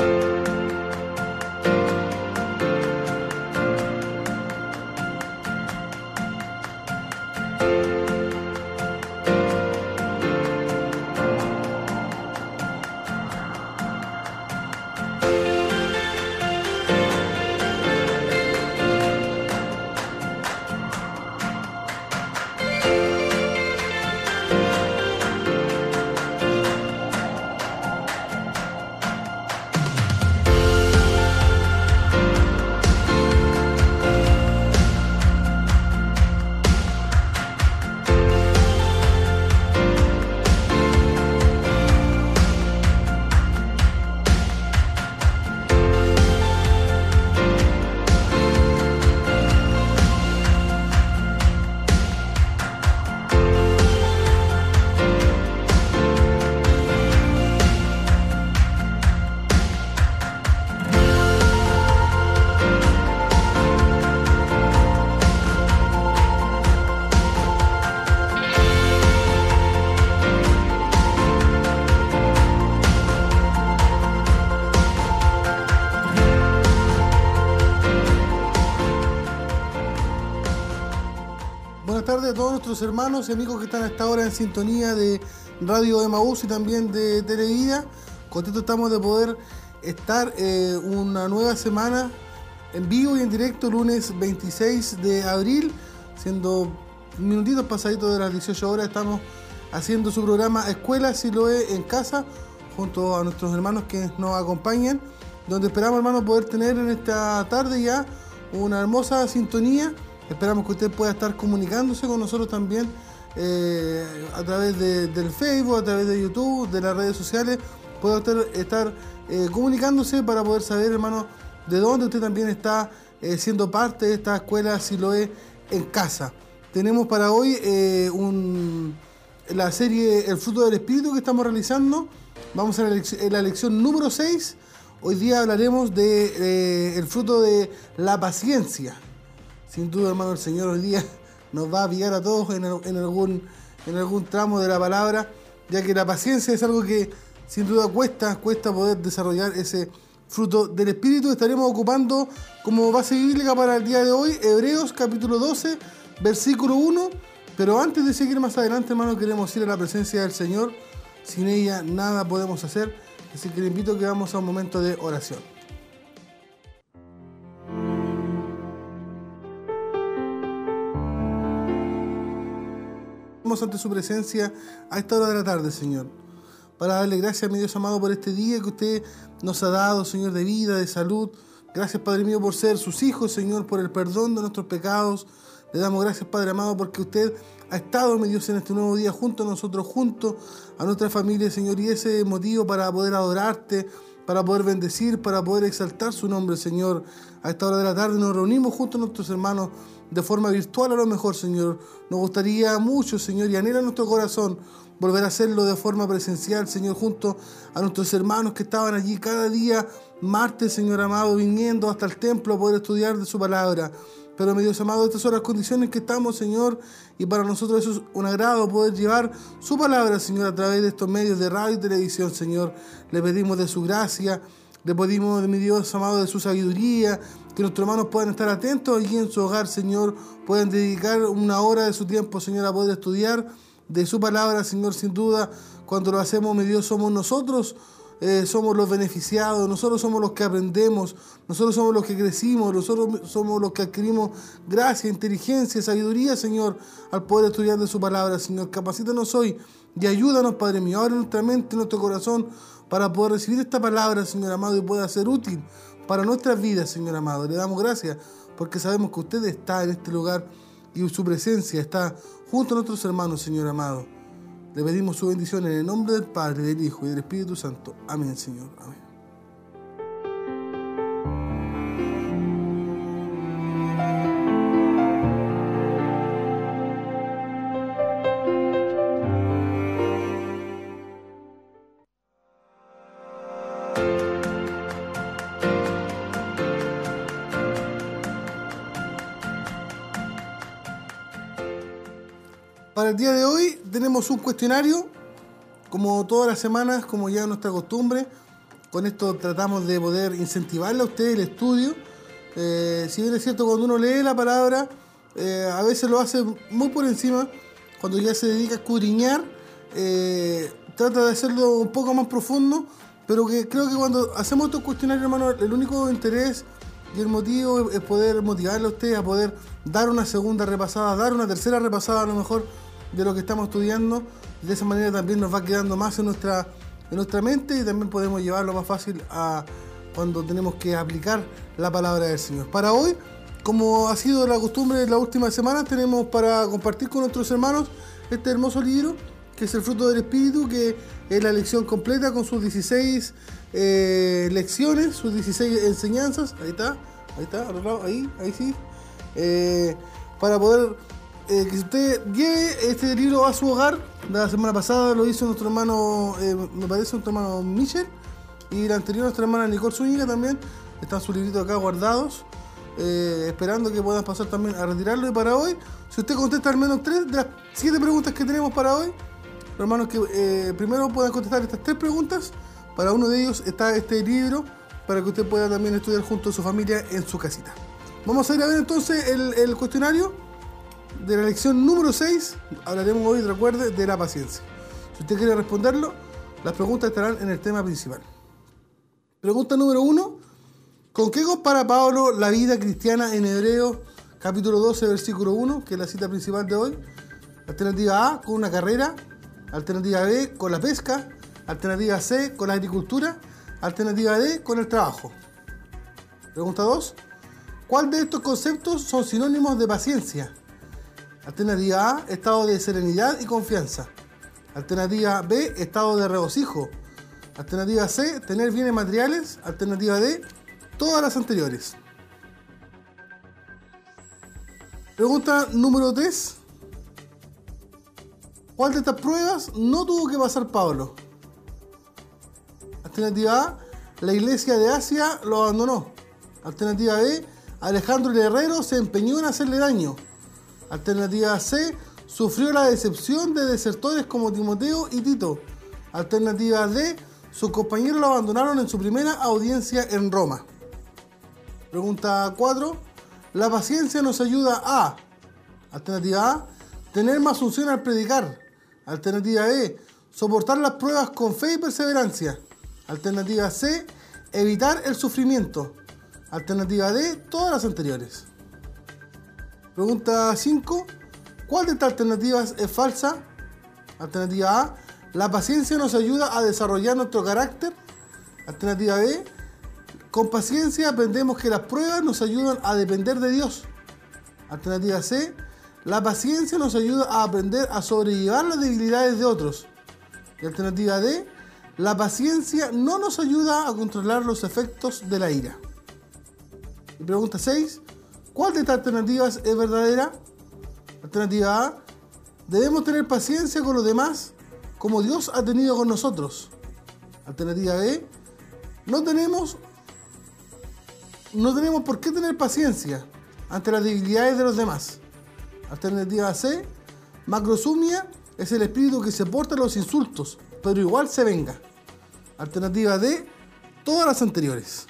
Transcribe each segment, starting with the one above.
Bye. Hermanos y amigos que están hasta ahora en sintonía de Radio Emaús y también de Televida. Contentos estamos de poder estar eh, una nueva semana en vivo y en directo, lunes 26 de abril, siendo minutitos pasaditos de las 18 horas, estamos haciendo su programa Escuela Siloé en casa, junto a nuestros hermanos que nos acompañan, donde esperamos, hermanos, poder tener en esta tarde ya una hermosa sintonía Esperamos que usted pueda estar comunicándose con nosotros también eh, a través del Facebook, a través de YouTube, de las redes sociales. Pueda estar eh, comunicándose para poder saber, hermano, de dónde usted también está eh, siendo parte de esta escuela si lo es en casa. Tenemos para hoy la serie El fruto del Espíritu que estamos realizando. Vamos a la, lección número 6. Hoy día hablaremos del el fruto de la paciencia. Sin duda, hermano, el Señor hoy día nos va a pillar a todos en, algún, en algún tramo de la palabra, ya que la paciencia es algo que sin duda cuesta, cuesta poder desarrollar ese fruto del Espíritu. Estaremos ocupando como base bíblica para el día de hoy Hebreos capítulo 12, versículo 1. Pero antes de seguir más adelante, hermano, queremos ir a la presencia del Señor. Sin ella nada podemos hacer. Así que le invito a que vamos a un momento de oración. Ante su presencia a esta hora de la tarde, Señor. Para darle gracias, mi Dios amado, por este día que usted nos ha dado, Señor, de vida, de salud. Gracias, Padre mío, por ser sus hijos, Señor, por el perdón de nuestros pecados. Le damos gracias, Padre amado, porque usted ha estado, mi Dios, en este nuevo día junto a nosotros, junto a nuestra familia, Señor, y ese motivo para poder adorarte, para poder bendecir, para poder exaltar su nombre, Señor. A esta hora de la tarde nos reunimos junto a nuestros hermanos de forma virtual a lo mejor, Señor. Nos gustaría mucho, Señor, y anhela nuestro corazón volver a hacerlo de forma presencial, Señor, junto a nuestros hermanos que estaban allí cada día, martes, Señor amado, viniendo hasta el templo a poder estudiar de su palabra. Pero, mi Dios amado, estas son las condiciones que estamos, Señor, y para nosotros eso es un agrado poder llevar su palabra, Señor, a través de estos medios de radio y televisión, Señor. Le pedimos de su gracia, le pedimos, mi Dios amado, de su sabiduría, que nuestros hermanos puedan estar atentos allí en su hogar, Señor, puedan dedicar una hora de su tiempo, Señor, a poder estudiar de su palabra, Señor, sin duda. Cuando lo hacemos, mi Dios, somos nosotros, eh, somos los beneficiados, nosotros somos los que aprendemos, nosotros somos los que crecimos, nosotros somos los que adquirimos gracia, inteligencia, sabiduría, Señor, al poder estudiar de su palabra, Señor. Capacítanos hoy y ayúdanos, Padre mío, abre nuestra mente, nuestro corazón, para poder recibir esta palabra, Señor amado, y pueda ser útil para nuestras vidas, Señor amado. Le damos gracias porque sabemos que usted está en este lugar y su presencia está junto a nuestros hermanos, Señor amado. Le pedimos su bendición en el nombre del Padre, del Hijo y del Espíritu Santo. Amén, Señor. Amén. El día de hoy tenemos un cuestionario, como todas las semanas, como ya nuestra costumbre. con esto tratamos de poder incentivarle a usted el estudio. Eh, si bien es cierto, cuando uno lee la palabra, eh, a veces lo hace muy por encima, cuando ya se dedica a escudriñar, eh, trata de hacerlo un poco más profundo, pero que creo que cuando hacemos estos cuestionarios, hermano, el único interés y el motivo es poder motivarle a usted a poder dar una segunda repasada, dar una tercera repasada a lo mejor de lo que estamos estudiando. De esa manera también nos va quedando más en nuestra, en nuestra mente y también podemos llevarlo más fácil a cuando tenemos que aplicar la palabra del Señor. Para hoy, como ha sido la costumbre de la última semana, tenemos para compartir con nuestros hermanos este hermoso libro que es el fruto del Espíritu, que es la lección completa con sus 16 eh, lecciones, sus 16 enseñanzas. Ahí está, ahí está, ahí, ahí sí. Eh, para poder eh, que usted lleve este libro a su hogar. La semana pasada lo hizo nuestro hermano, me parece nuestro hermano Michel, y la anterior nuestra hermana Nicole Zúñiga también. Están sus libritos acá guardados. esperando que puedan pasar también a retirarlo. Y para hoy, si usted contesta al menos tres de las siete preguntas que tenemos para hoy, hermanos que eh, primero puedan contestar estas tres preguntas. Para uno de ellos está este libro para que usted pueda también estudiar junto a su familia en su casita. Vamos a ir a ver entonces el, cuestionario de la lección número 6. Hablaremos hoy, recuerde, de la paciencia. Si usted quiere responderlo, las preguntas estarán en el tema principal. Pregunta número 1. ¿Con qué compara Pablo la vida cristiana en Hebreos capítulo 12, versículo 1, que es la cita principal de hoy? Alternativa A, con una carrera. Alternativa B con la pesca. Alternativa C con la agricultura. Alternativa D con el trabajo. Pregunta 2. ¿Cuál de estos conceptos son sinónimos de paciencia? Alternativa A, estado de serenidad y confianza. Alternativa B, estado de regocijo. Alternativa C, tener bienes materiales. Alternativa D, todas las anteriores. Pregunta número 3. ¿Cuál de estas pruebas no tuvo que pasar Pablo? Alternativa A, la iglesia de Asia lo abandonó. Alternativa B, Alejandro el Herrero se empeñó en hacerle daño. Alternativa C, sufrió la decepción de desertores como Timoteo y Tito. Alternativa D, sus compañeros lo abandonaron en su primera audiencia en Roma. Pregunta 4. La paciencia nos ayuda a. Alternativa A, tener más unción al predicar. Alternativa E, soportar las pruebas con fe y perseverancia. Alternativa C, evitar el sufrimiento. Alternativa D, todas las anteriores. Pregunta 5. ¿Cuál de estas alternativas es falsa? Alternativa A. La paciencia nos ayuda a desarrollar nuestro carácter. Alternativa B. Con paciencia aprendemos que las pruebas nos ayudan a depender de Dios. Alternativa C. La paciencia nos ayuda a aprender a sobrellevar las debilidades de otros. Y alternativa D, la paciencia no nos ayuda a controlar los efectos de la ira. Pregunta 6, ¿cuál de estas alternativas es verdadera? Alternativa A, debemos tener paciencia con los demás como Dios ha tenido con nosotros. Alternativa B, no tenemos, no tenemos por qué tener paciencia ante las debilidades de los demás. Alternativa C, macrosumia es el espíritu que se porta a los insultos, pero igual se venga. Alternativa D, todas las anteriores.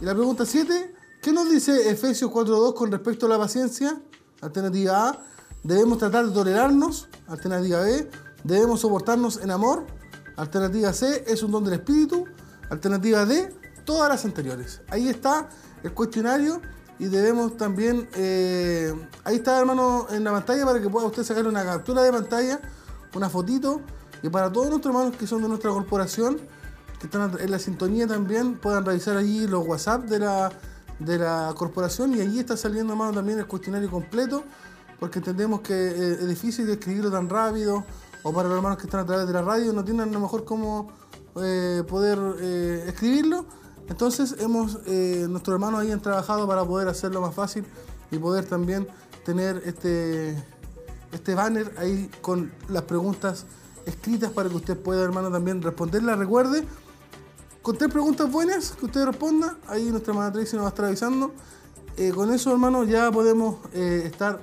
Y la pregunta 7, ¿qué nos dice Efesios 4.2 con respecto a la paciencia? Alternativa A, debemos tratar de tolerarnos. Alternativa B, debemos soportarnos en amor. Alternativa C, es un don del espíritu. Alternativa D, todas las anteriores. Ahí está el cuestionario y debemos también, eh, ahí está hermano en la pantalla para que pueda usted sacar una captura de pantalla, una fotito, y para todos nuestros hermanos que son de nuestra corporación, que están en la sintonía también, puedan revisar allí los WhatsApp de la, de la corporación y allí está saliendo hermano también el cuestionario completo, porque entendemos que eh, es difícil escribirlo tan rápido, o para los hermanos que están a través de la radio no tienen a lo mejor cómo eh, poder escribirlo entonces hemos, eh, nuestros hermanos ahí han trabajado para poder hacerlo más fácil y poder también tener este, este banner ahí con las preguntas escritas para que usted pueda, hermano, también responderlas. Recuerde, con tres preguntas buenas que usted responda, ahí nuestra Tracy nos va a estar avisando. Eh, con eso, hermano, ya podemos eh, estar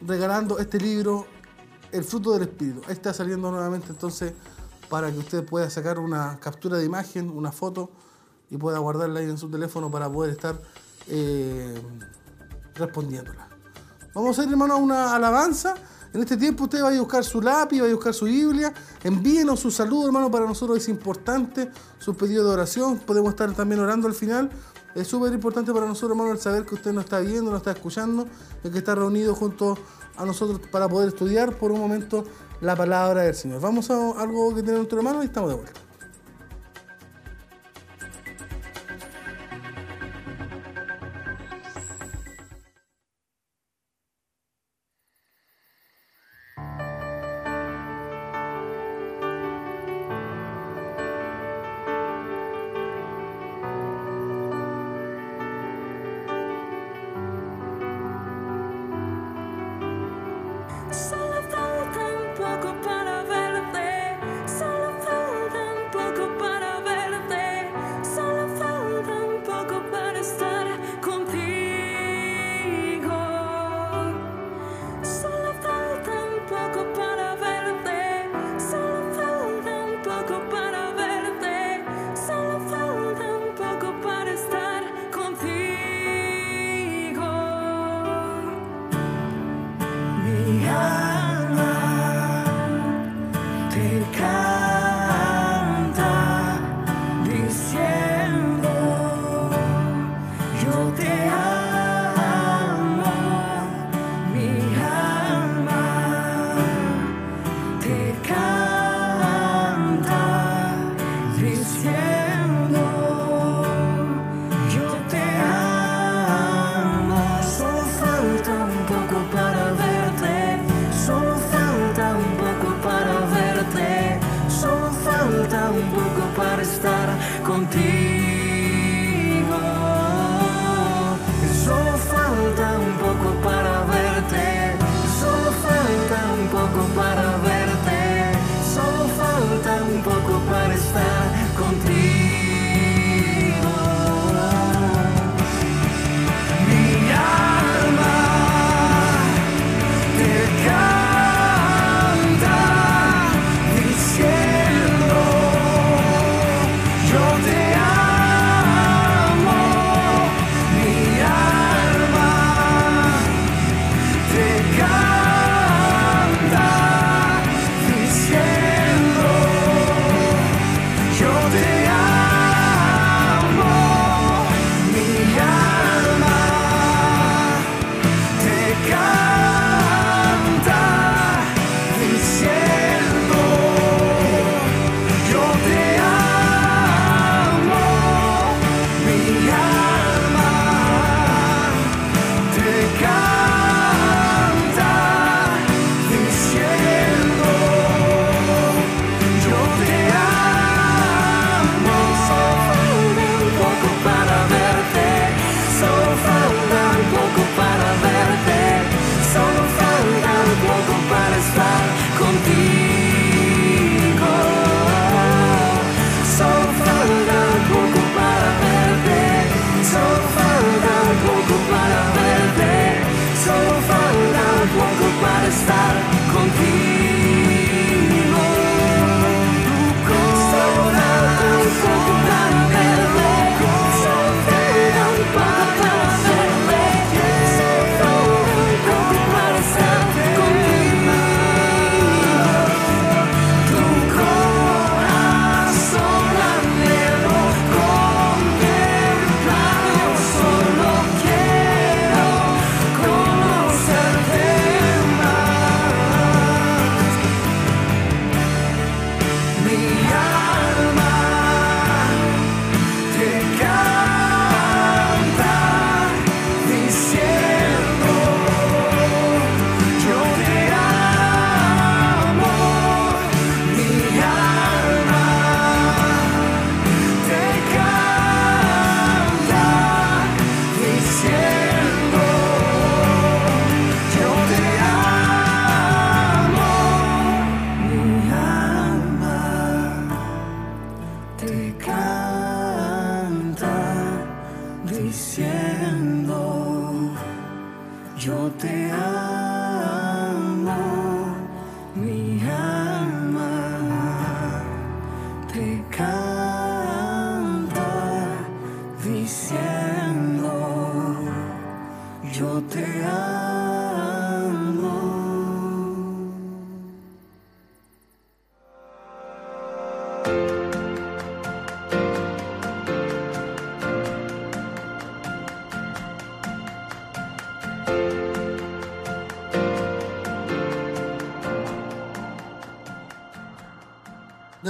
regalando este libro, El fruto del Espíritu. Está saliendo nuevamente entonces para que usted pueda sacar una captura de imagen, una foto y pueda guardarla ahí en su teléfono para poder estar eh, respondiéndola. Vamos a ir, hermano, a una alabanza. En este tiempo usted va a buscar su lápiz, va a buscar su Biblia. Envíenos su saludo, hermano. Para nosotros es importante su pedido de oración. Podemos estar también orando al final. Es súper importante para nosotros, hermano, el saber que usted nos está viendo, nos está escuchando, el que está reunido junto a nosotros para poder estudiar por un momento la palabra del Señor. Vamos a algo que tiene nuestro hermano y estamos de vuelta.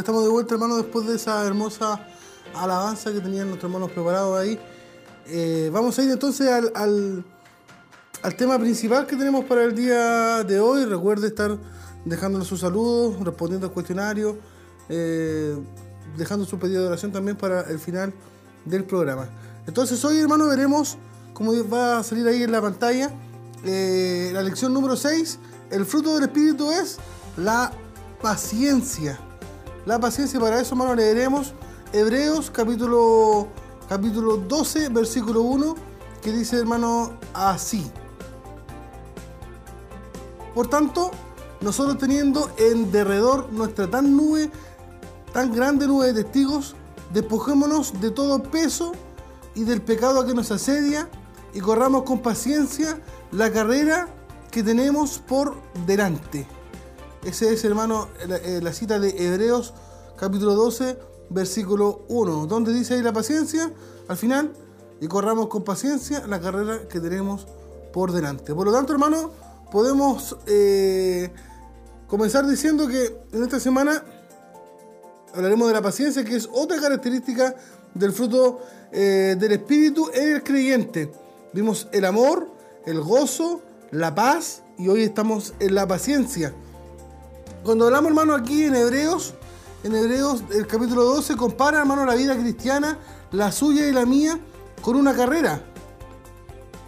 Estamos de vuelta, hermano, después de esa hermosa alabanza que tenían nuestros hermanos preparados ahí. Eh, vamos a ir entonces al, al, tema principal que tenemos para el día de hoy. Recuerde estar dejándonos sus saludos, respondiendo al cuestionario, eh, dejando su pedido de oración también para el final del programa. Entonces hoy, hermano, veremos cómo va a salir ahí en la pantalla eh, la lección número 6. El fruto del Espíritu es la paciencia. La paciencia, para eso, hermano, leeremos Hebreos capítulo, capítulo 12, versículo 1, que dice, hermano, así. Por tanto, nosotros teniendo en derredor nuestra tan nube, tan grande nube de testigos, despojémonos de todo peso y del pecado que nos asedia y corramos con paciencia la carrera que tenemos por delante. Ese es, hermano, eh, la, cita de Hebreos capítulo 12, versículo 1, donde dice ahí la paciencia, al final, y corramos con paciencia la carrera que tenemos por delante. Por lo tanto, hermano, podemos eh, comenzar diciendo que en esta semana hablaremos de la paciencia, que es otra característica del fruto eh, del Espíritu en el creyente. Vimos el amor, el gozo, la paz y hoy estamos en la paciencia. Cuando hablamos, hermano, aquí en Hebreos, en Hebreos, el capítulo 12, compara, hermano, la vida cristiana, la suya y la mía, con una carrera.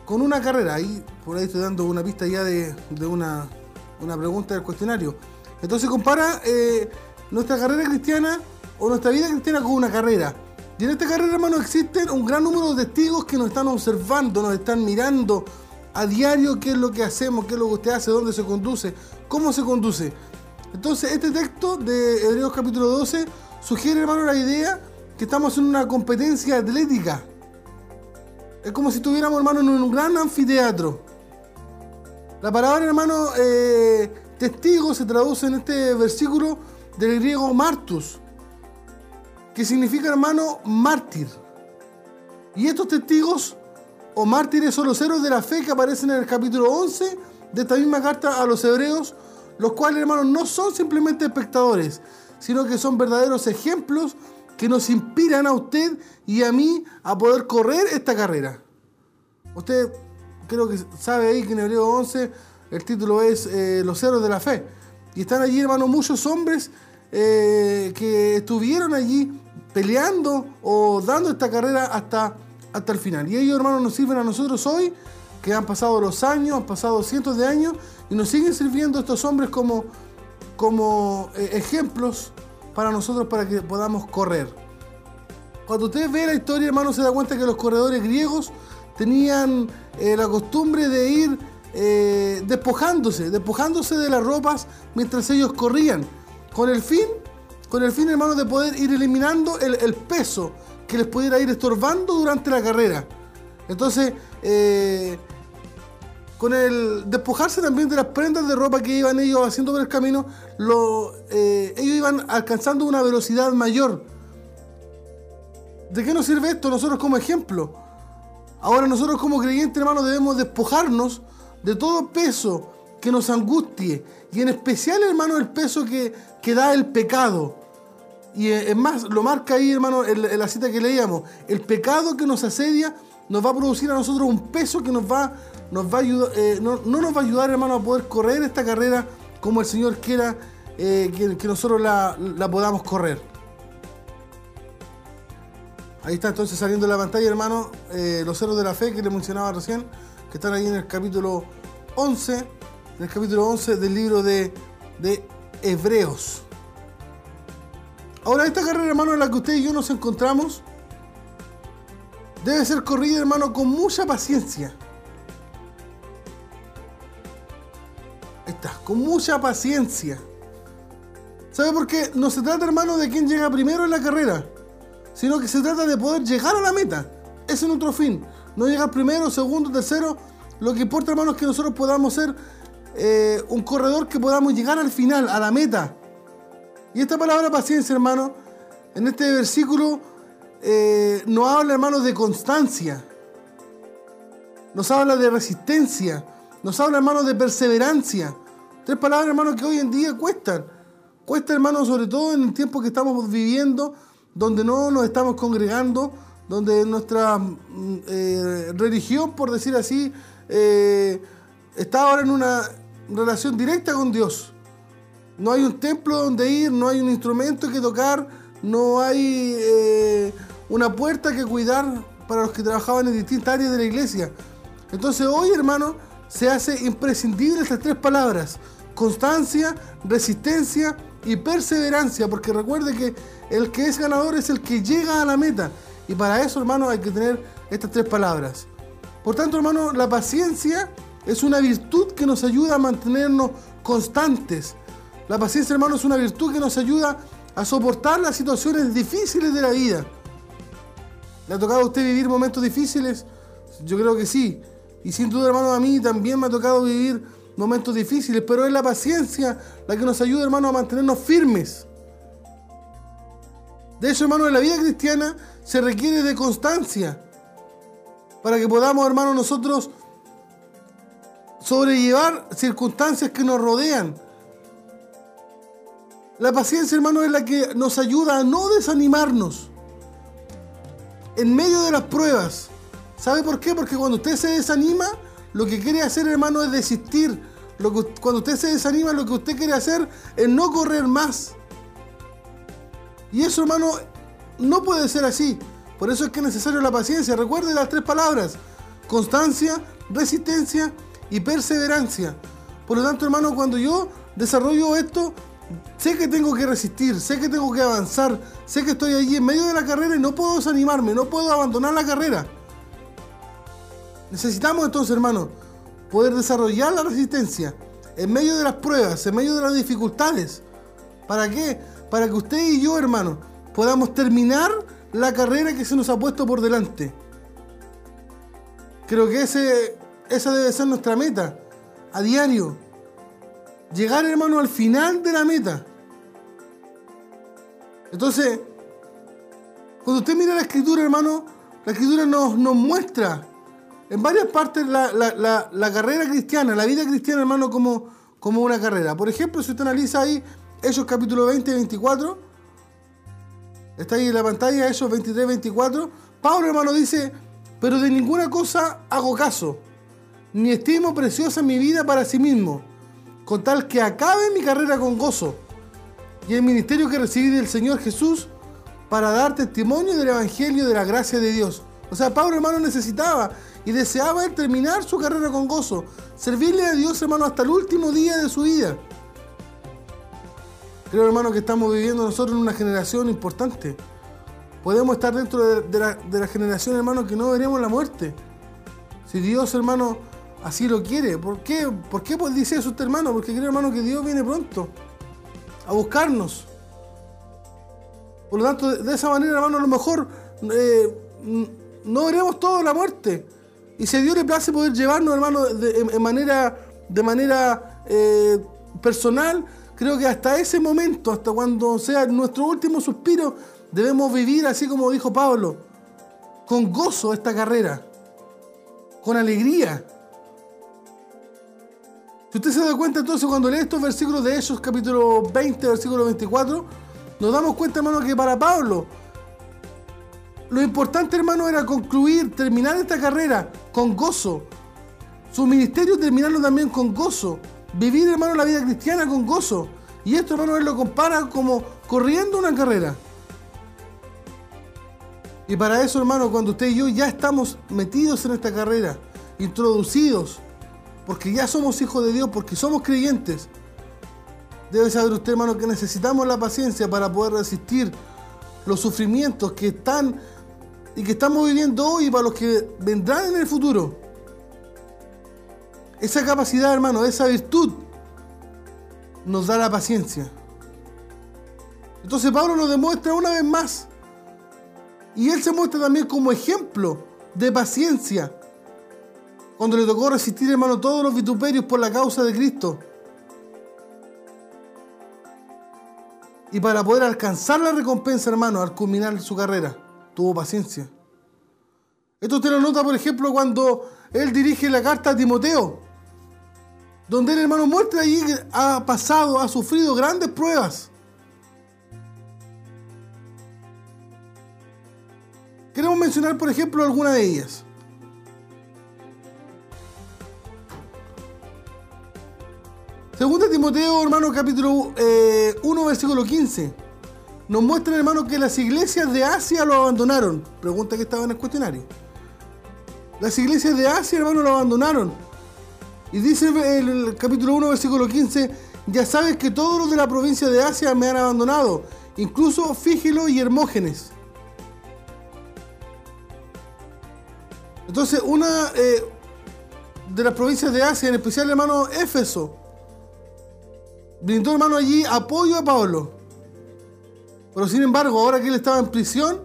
Con una carrera. Ahí, por ahí estoy dando una pista ya de, una, pregunta del cuestionario. Entonces compara eh, nuestra carrera cristiana o nuestra vida cristiana con una carrera. Y en esta carrera, hermano, existen un gran número de testigos que nos están observando, nos están mirando a diario qué es lo que hacemos, qué es lo que usted hace, dónde se conduce, cómo se conduce. Entonces, este texto de Hebreos capítulo 12 sugiere, hermano, la idea que estamos en una competencia atlética. Es como si estuviéramos, hermano, en un gran anfiteatro. La palabra, hermano, eh, testigo se traduce en este versículo del griego martus, que significa, hermano, mártir. Y estos testigos o mártires son los héroes de la fe que aparecen en el capítulo 11 de esta misma carta a los hebreos los cuales, hermanos, no son simplemente espectadores, sino que son verdaderos ejemplos que nos inspiran a usted y a mí a poder correr esta carrera. Usted creo que sabe ahí que en Hebreo 11 el título es eh, Los héroes de la fe. Y están allí, hermanos, muchos hombres eh, que estuvieron allí peleando o dando esta carrera hasta, hasta el final. Y ellos, hermanos, nos sirven a nosotros hoy, que han pasado los años, han pasado cientos de años, y nos siguen sirviendo estos hombres como, como eh, ejemplos para nosotros para que podamos correr. Cuando usted ve la historia, hermano, se da cuenta que los corredores griegos tenían eh, la costumbre de ir eh, despojándose, despojándose de las ropas mientras ellos corrían, con el fin, con el fin, hermano, de poder ir eliminando el, el peso que les pudiera ir estorbando durante la carrera. Entonces, con el despojarse también de las prendas de ropa que iban ellos haciendo por el camino, eh, ellos iban alcanzando una velocidad mayor. ¿De qué nos sirve esto? Nosotros como ejemplo. Ahora nosotros como creyentes, hermanos, debemos despojarnos de todo peso que nos angustie. Y en especial, hermano, el peso que, que da el pecado. Y eh, es más, lo marca ahí, hermano, en la cita que leíamos. El pecado que nos asedia nos va a producir a nosotros un peso que nos va eh, no, nos va a ayudar, hermano, a poder correr esta carrera como el Señor quiera eh, que, nosotros la, podamos correr. Ahí está entonces saliendo la pantalla, hermano, eh, los ceros de la fe que le mencionaba recién, que están ahí en el capítulo 11, en el capítulo 11 del libro de, de Hebreos. Ahora, esta carrera, hermano, en la que usted y yo nos encontramos, debe ser corrida, hermano, con mucha paciencia. Con mucha paciencia. ¿Sabe por qué? No se trata, hermano, de quién llega primero en la carrera, sino que se trata de poder llegar a la meta. Ese es nuestro fin. No llegar primero, segundo, tercero. Lo que importa, hermano, es que nosotros podamos ser eh, un corredor que podamos llegar al final, a la meta. Y esta palabra paciencia, hermano, en este versículo eh, nos habla, hermanos, de constancia. Nos habla de resistencia. Nos habla, hermanos, de perseverancia. Tres palabras, hermanos, que hoy en día cuestan. Cuesta, hermanos, sobre todo en el tiempo que estamos viviendo, donde no nos estamos congregando, donde nuestra mm, eh, religión, por decir así, eh, está ahora en una relación directa con Dios. No hay un templo donde ir, no hay un instrumento que tocar, no hay eh, una puerta que cuidar para los que trabajaban en distintas áreas de la iglesia. Entonces hoy, hermano, se hace imprescindible estas tres palabras. Constancia, resistencia y perseverancia. Porque recuerde que el que es ganador es el que llega a la meta. Y para eso, hermano, hay que tener estas tres palabras. Por tanto, hermano, la paciencia es una virtud que nos ayuda a mantenernos constantes. La paciencia, hermano, es una virtud que nos ayuda a soportar las situaciones difíciles de la vida. ¿Le ha tocado a usted vivir momentos difíciles? Yo creo que sí. Y sin duda, hermano, a mí también me ha tocado vivir momentos difíciles, pero es la paciencia la que nos ayuda, hermano, a mantenernos firmes. De hecho, hermano, en la vida cristiana se requiere de constancia para que podamos, hermano, nosotros sobrellevar circunstancias que nos rodean. La paciencia, hermano, es la que nos ayuda a no desanimarnos en medio de las pruebas. ¿Sabe por qué? Porque cuando usted se desanima, lo que quiere hacer, hermano, es desistir. Lo que, cuando usted se desanima, lo que usted quiere hacer es no correr más. Y eso, hermano, no puede ser así. Por eso es que es necesario la paciencia. Recuerde las tres palabras. Constancia, resistencia y perseverancia. Por lo tanto, hermano, cuando yo desarrollo esto, sé que tengo que resistir, sé que tengo que avanzar, sé que estoy allí en medio de la carrera y no puedo desanimarme, no puedo abandonar la carrera. Necesitamos entonces, hermano, poder desarrollar la resistencia en medio de las pruebas, en medio de las dificultades. ¿Para qué? Para que usted y yo, hermano, podamos terminar la carrera que se nos ha puesto por delante. Creo que ese, esa debe ser nuestra meta, a diario. Llegar, hermano, al final de la meta. Entonces, cuando usted mira la escritura, hermano, la escritura nos muestra en varias partes la, carrera cristiana, la vida cristiana, hermano, como, como una carrera. Por ejemplo, si usted analiza ahí Hechos capítulo 20 y 24, está ahí en la pantalla, Hechos 23 y 24, Pablo, hermano, dice, pero de ninguna cosa hago caso, ni estimo preciosa mi vida para sí mismo, con tal que acabe mi carrera con gozo y el ministerio que recibí del Señor Jesús para dar testimonio del Evangelio de la gracia de Dios. O sea, Pablo hermano necesitaba y deseaba terminar su carrera con gozo, servirle a Dios hermano hasta el último día de su vida. Creo hermano que estamos viviendo nosotros en una generación importante. Podemos estar dentro de, la, generación hermano que no veremos la muerte. Si Dios hermano así lo quiere. ¿Por qué? ¿Por qué pues dice eso usted hermano? Porque creo hermano que Dios viene pronto a buscarnos. Por lo tanto, de esa manera hermano a lo mejor... Eh, no veremos todo la muerte. Y si a Dios le place poder llevarnos, hermano, de, manera, de manera eh, personal, creo que hasta ese momento, hasta cuando sea nuestro último suspiro, debemos vivir así como dijo Pablo, con gozo esta carrera, con alegría. Si usted se da cuenta entonces cuando lee estos versículos de Hechos capítulo 20, versículo 24, nos damos cuenta, hermano, que para Pablo lo importante, hermano, era concluir, terminar esta carrera con gozo. Su ministerio terminarlo también con gozo. Vivir, hermano, la vida cristiana con gozo. Y esto, hermano, él lo compara como corriendo una carrera. Y para eso, hermano, cuando usted y yo ya estamos metidos en esta carrera, introducidos, porque ya somos hijos de Dios, porque somos creyentes, debe saber usted, hermano, que necesitamos la paciencia para poder resistir los sufrimientos que están y que estamos viviendo hoy y para los que vendrán en el futuro. Esa capacidad, hermano, esa virtud nos da la paciencia. Entonces Pablo nos demuestra una vez más. Y él se muestra también como ejemplo de paciencia. Cuando le tocó resistir, hermano, todos los vituperios por la causa de Cristo. Y para poder alcanzar la recompensa, hermano, al culminar su carrera, tuvo paciencia. Esto usted lo nota, por ejemplo, cuando él dirige la carta a Timoteo, donde el hermano muestra allí ha pasado, ha sufrido grandes pruebas. Queremos mencionar, por ejemplo, alguna de ellas. Segunda Timoteo, hermano, capítulo 1, eh, versículo 15. Nos muestra, hermano, que las iglesias de Asia lo abandonaron. Pregunta que estaba en el cuestionario. Las iglesias de Asia, hermano, lo abandonaron. Y dice el, el capítulo 1, versículo 15, ya sabes que todos los de la provincia de Asia me han abandonado, incluso Fígelo y Hermógenes. Entonces, una eh, de las provincias de Asia, en especial hermano Éfeso, brindó hermano allí apoyo a Pablo. Pero sin embargo, ahora que él estaba en prisión,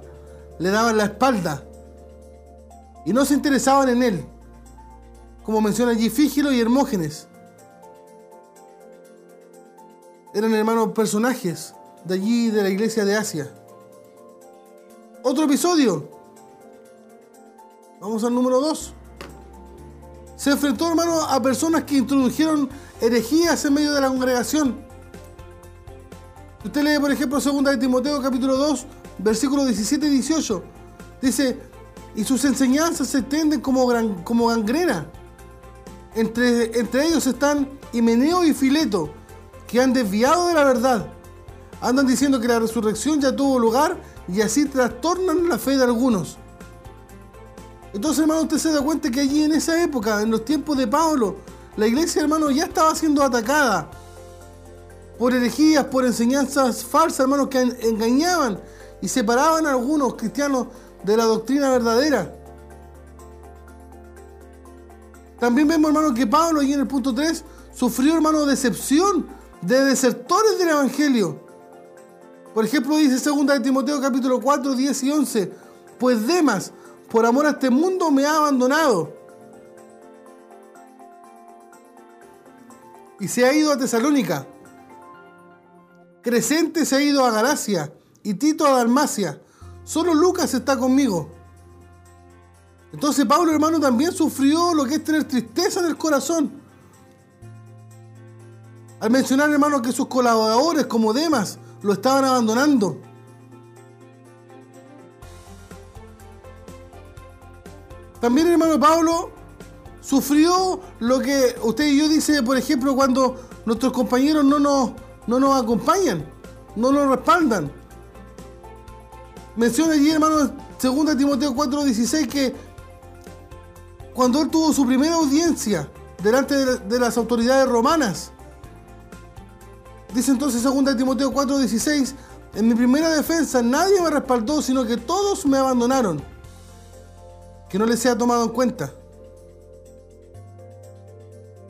le daban la espalda. Y no se interesaban en él. Como menciona allí Fígilo y Hermógenes. Eran hermanos personajes de allí de la iglesia de Asia. Otro episodio. Vamos al número 2. Se enfrentó, hermano, a personas que introdujeron herejías en medio de la congregación. Usted lee, por ejemplo, 2 de Timoteo capítulo 2, versículos 17 y 18. Dice, y sus enseñanzas se extienden como, gran, como gangrena. Entre, entre ellos están Himeneo y Fileto, que han desviado de la verdad. Andan diciendo que la resurrección ya tuvo lugar y así trastornan la fe de algunos. Entonces, hermano, usted se da cuenta que allí en esa época, en los tiempos de Pablo, la iglesia, hermano, ya estaba siendo atacada por herejías, por enseñanzas falsas, hermanos, que engañaban y separaban a algunos cristianos de la doctrina verdadera. También vemos, hermano, que Pablo, allí en el punto 3, sufrió, hermano, decepción de desertores del Evangelio. Por ejemplo, dice 2 de Timoteo capítulo 4, 10 y 11, pues Demas, por amor a este mundo, me ha abandonado y se ha ido a Tesalónica. Crescente se ha ido a Galacia y Tito a Dalmacia. Solo Lucas está conmigo. Entonces Pablo, hermano, también sufrió lo que es tener tristeza en el corazón. Al mencionar, hermano, que sus colaboradores como Demas lo estaban abandonando. También, hermano Pablo, sufrió lo que usted y yo dice, por ejemplo, cuando nuestros compañeros no nos, no nos acompañan, no nos respaldan. Menciona allí, hermano, 2 Timoteo 4:16, que cuando él tuvo su primera audiencia delante de, las autoridades romanas, dice entonces 2 Timoteo 4:16, en mi primera defensa nadie me respaldó, sino que todos me abandonaron. Que no les sea tomado en cuenta.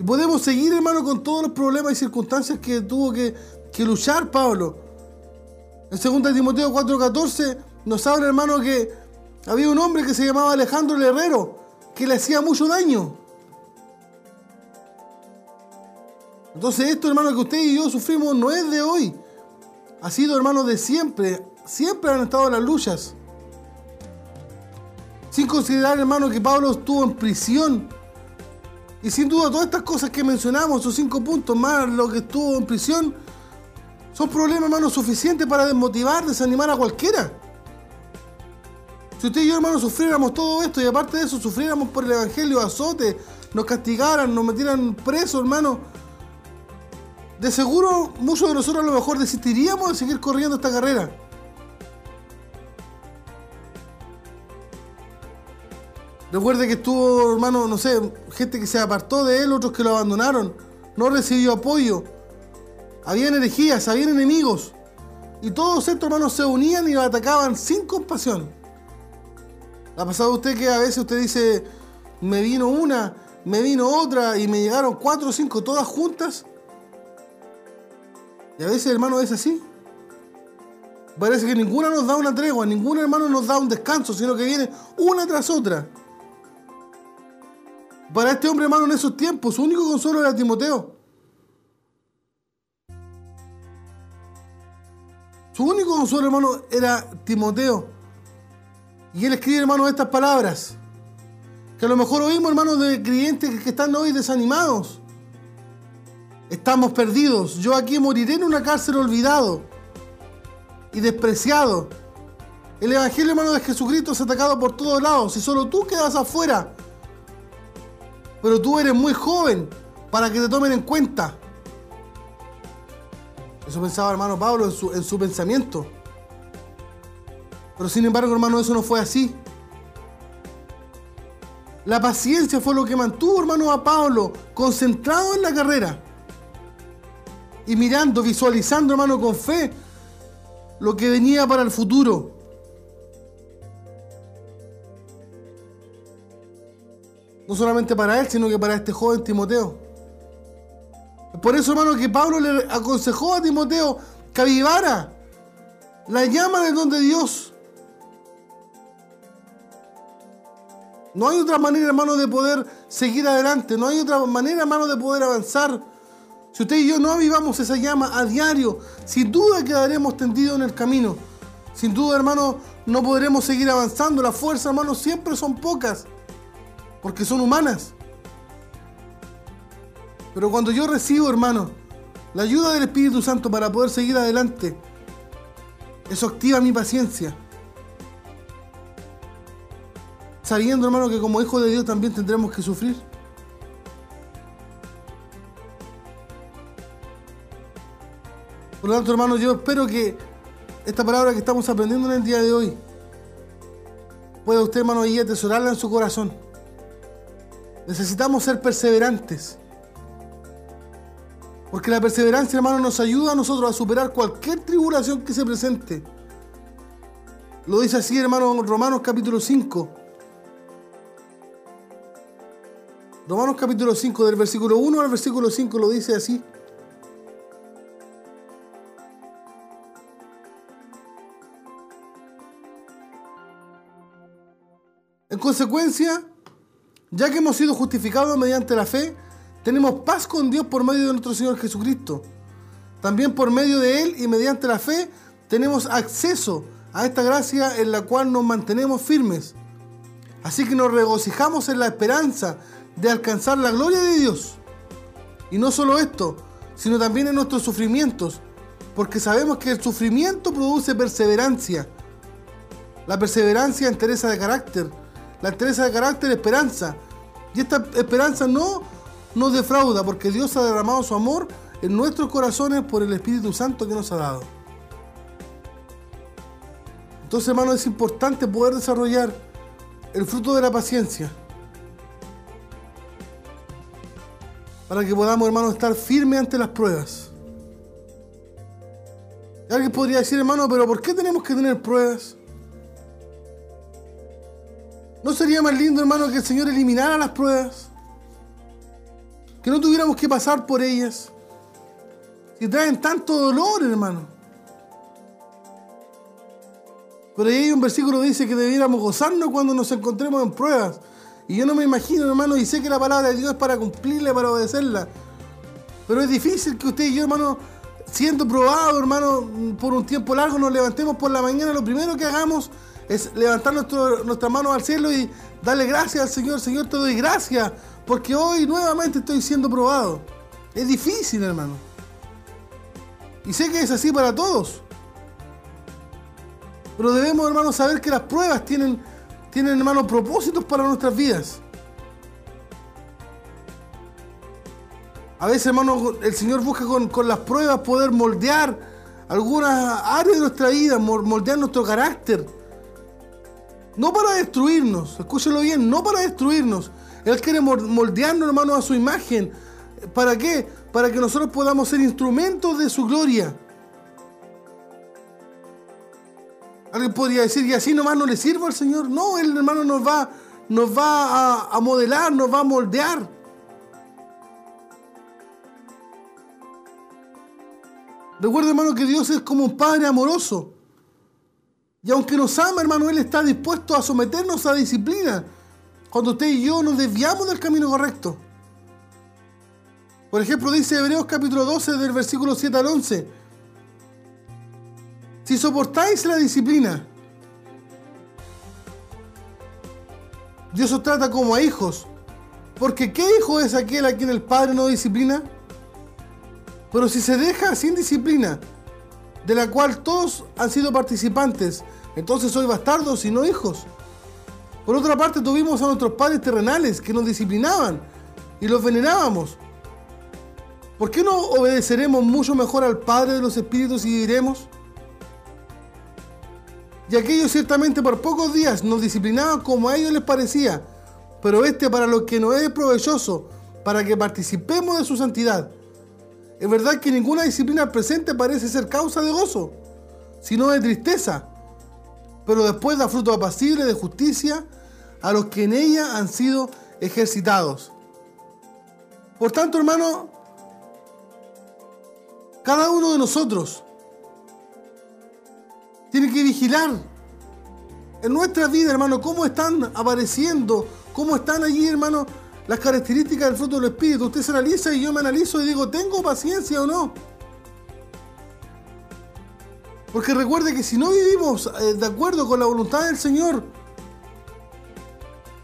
Y podemos seguir, hermano, con todos los problemas y circunstancias que tuvo que, luchar Pablo. En 2 Timoteo 4:14 nos habla, hermano, que había un hombre que se llamaba Alejandro el que le hacía mucho daño. Entonces esto, hermano, que usted y yo sufrimos no es de hoy. Ha sido, hermano, de siempre. Siempre han estado las luchas. Sin considerar, hermano, que Pablo estuvo en prisión y sin duda todas estas cosas que mencionamos, esos cinco puntos más lo que estuvo en prisión, son problemas, hermano, suficientes para desmotivar, desanimar a cualquiera. Si usted y yo, hermano, sufriéramos todo esto y aparte de eso, sufriéramos por el Evangelio, azote, nos castigaran, nos metieran presos, hermano, de seguro muchos de nosotros a lo mejor desistiríamos de seguir corriendo esta carrera. Recuerde que estuvo, hermano, no sé, gente que se apartó de él, otros que lo abandonaron, no recibió apoyo. Habían herejías, habían enemigos. Y todos estos hermanos se unían y lo atacaban sin compasión. ¿Ha pasado usted que a veces usted dice, me vino una, me vino otra y me llegaron cuatro o cinco todas juntas? Y a veces, hermano, es así. Parece que ninguna nos da una tregua, ningún hermano nos da un descanso, sino que viene una tras otra. Para este hombre, hermano, en esos tiempos, su único consuelo era Timoteo. Su único consuelo, hermano, era Timoteo. Y él escribe, hermano, estas palabras. Que a lo mejor oímos, hermanos, de creyentes que están hoy desanimados. Estamos perdidos. Yo aquí moriré en una cárcel olvidado y despreciado. El Evangelio, hermano, de Jesucristo es atacado por todos lados. Y solo tú quedas afuera. Pero tú eres muy joven para que te tomen en cuenta. Eso pensaba hermano Pablo en su, en su pensamiento. Pero sin embargo, hermano, eso no fue así. La paciencia fue lo que mantuvo, hermano, a Pablo concentrado en la carrera. Y mirando, visualizando, hermano, con fe lo que venía para el futuro. No solamente para él, sino que para este joven Timoteo. Por eso, hermano, que Pablo le aconsejó a Timoteo que avivara la llama del don de Dios. No hay otra manera, hermano, de poder seguir adelante. No hay otra manera, hermano, de poder avanzar. Si usted y yo no avivamos esa llama a diario, sin duda quedaremos tendidos en el camino. Sin duda, hermano, no podremos seguir avanzando. Las fuerzas, hermano, siempre son pocas, porque son humanas. Pero cuando yo recibo, hermano, la ayuda del Espíritu Santo para poder seguir adelante, eso activa mi paciencia. Sabiendo, hermano, que como hijo de Dios también tendremos que sufrir. Por lo tanto, hermano, yo espero que esta palabra que estamos aprendiendo en el día de hoy pueda usted, hermano, y atesorarla en su corazón. Necesitamos ser perseverantes. Porque la perseverancia, hermano, nos ayuda a nosotros a superar cualquier tribulación que se presente. Lo dice así, hermano, Romanos capítulo 5. Romanos capítulo 5, del versículo 1 al versículo 5 lo dice así. En consecuencia, ya que hemos sido justificados mediante la fe, tenemos paz con Dios por medio de nuestro Señor Jesucristo. También por medio de Él y mediante la fe tenemos acceso a esta gracia en la cual nos mantenemos firmes. Así que nos regocijamos en la esperanza de alcanzar la gloria de Dios. Y no solo esto, sino también en nuestros sufrimientos, porque sabemos que el sufrimiento produce perseverancia. La perseverancia entereza de carácter, la entereza de carácter esperanza. Y esta esperanza no nos defrauda porque Dios ha derramado su amor en nuestros corazones por el Espíritu Santo que nos ha dado. Entonces, hermano, es importante poder desarrollar el fruto de la paciencia. Para que podamos, hermano, estar firmes ante las pruebas. alguien podría decir, hermano, pero ¿por qué tenemos que tener pruebas? ¿No sería más lindo, hermano, que el Señor eliminara las pruebas? Que no tuviéramos que pasar por ellas. Que traen tanto dolor, hermano. Pero ahí hay un versículo que dice que debiéramos gozarnos cuando nos encontremos en pruebas. Y yo no me imagino, hermano, y sé que la palabra de Dios es para cumplirla, para obedecerla. Pero es difícil que usted y yo, hermano, siendo probado, hermano, por un tiempo largo, nos levantemos por la mañana. Lo primero que hagamos es levantar nuestro, nuestras manos al cielo y darle gracias al Señor. Señor, te doy gracias porque hoy nuevamente estoy siendo probado. Es difícil, hermano. Y sé que es así para todos. Pero debemos, hermano, saber que las pruebas tienen, tienen hermano, propósitos para nuestras vidas. A veces, hermano, el Señor busca con, con las pruebas poder moldear algunas áreas de nuestra vida, moldear nuestro carácter. No para destruirnos, escúchelo bien, no para destruirnos, él quiere moldearnos, hermano, a su imagen. ¿Para qué? Para que nosotros podamos ser instrumentos de su gloria. Alguien podría decir, y así nomás no le sirvo al Señor. No, Él, hermano, nos va, nos va a, a modelar, nos va a moldear. Recuerda, hermano, que Dios es como un Padre amoroso. Y aunque nos ama, hermano, Él está dispuesto a someternos a disciplina cuando usted y yo nos desviamos del camino correcto. Por ejemplo, dice Hebreos capítulo 12 del versículo 7 al 11. si soportáis la disciplina, Dios os trata como a hijos. Porque ¿qué hijo es aquel a quien el padre no disciplina? Pero si se deja sin disciplina, de la cual todos han sido participantes, entonces soy bastardos y no hijos. Por otra parte, tuvimos a nuestros padres terrenales que nos disciplinaban y los venerábamos. ¿Por qué no obedeceremos mucho mejor al Padre de los Espíritus y diremos? Y aquellos ciertamente por pocos días nos disciplinaban como a ellos les parecía, pero este para lo que no es provechoso, para que participemos de su santidad. Es verdad que ninguna disciplina presente parece ser causa de gozo, sino de tristeza, pero después da fruto apacible de justicia a los que en ella han sido ejercitados. Por tanto, hermano, cada uno de nosotros tiene que vigilar en nuestra vida, hermano, cómo están apareciendo, cómo están allí, hermano, las características del fruto del Espíritu. Usted se analiza y yo me analizo y digo, ¿tengo paciencia o no? Porque recuerde que si no vivimos eh, de acuerdo con la voluntad del Señor,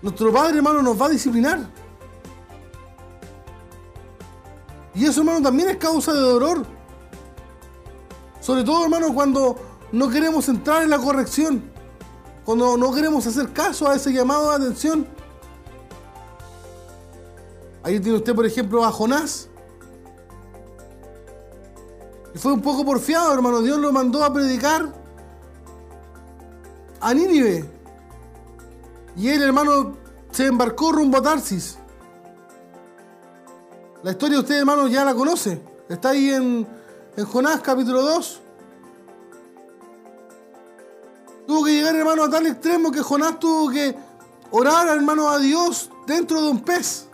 nuestro Padre, hermano, nos va a disciplinar. Y eso, hermano, también es causa de dolor. Sobre todo, hermano, cuando no queremos entrar en la corrección. Cuando no queremos hacer caso a ese llamado de atención. Ahí tiene usted, por ejemplo, a Jonás. Y fue un poco porfiado, hermano. Dios lo mandó a predicar a Nínive. Y él, hermano, se embarcó rumbo a Tarsis. La historia usted, hermano, ya la conoce. Está ahí en, en Jonás capítulo 2. Tuvo que llegar, hermano, a tal extremo que Jonás tuvo que orar, hermano, a Dios dentro de un pez.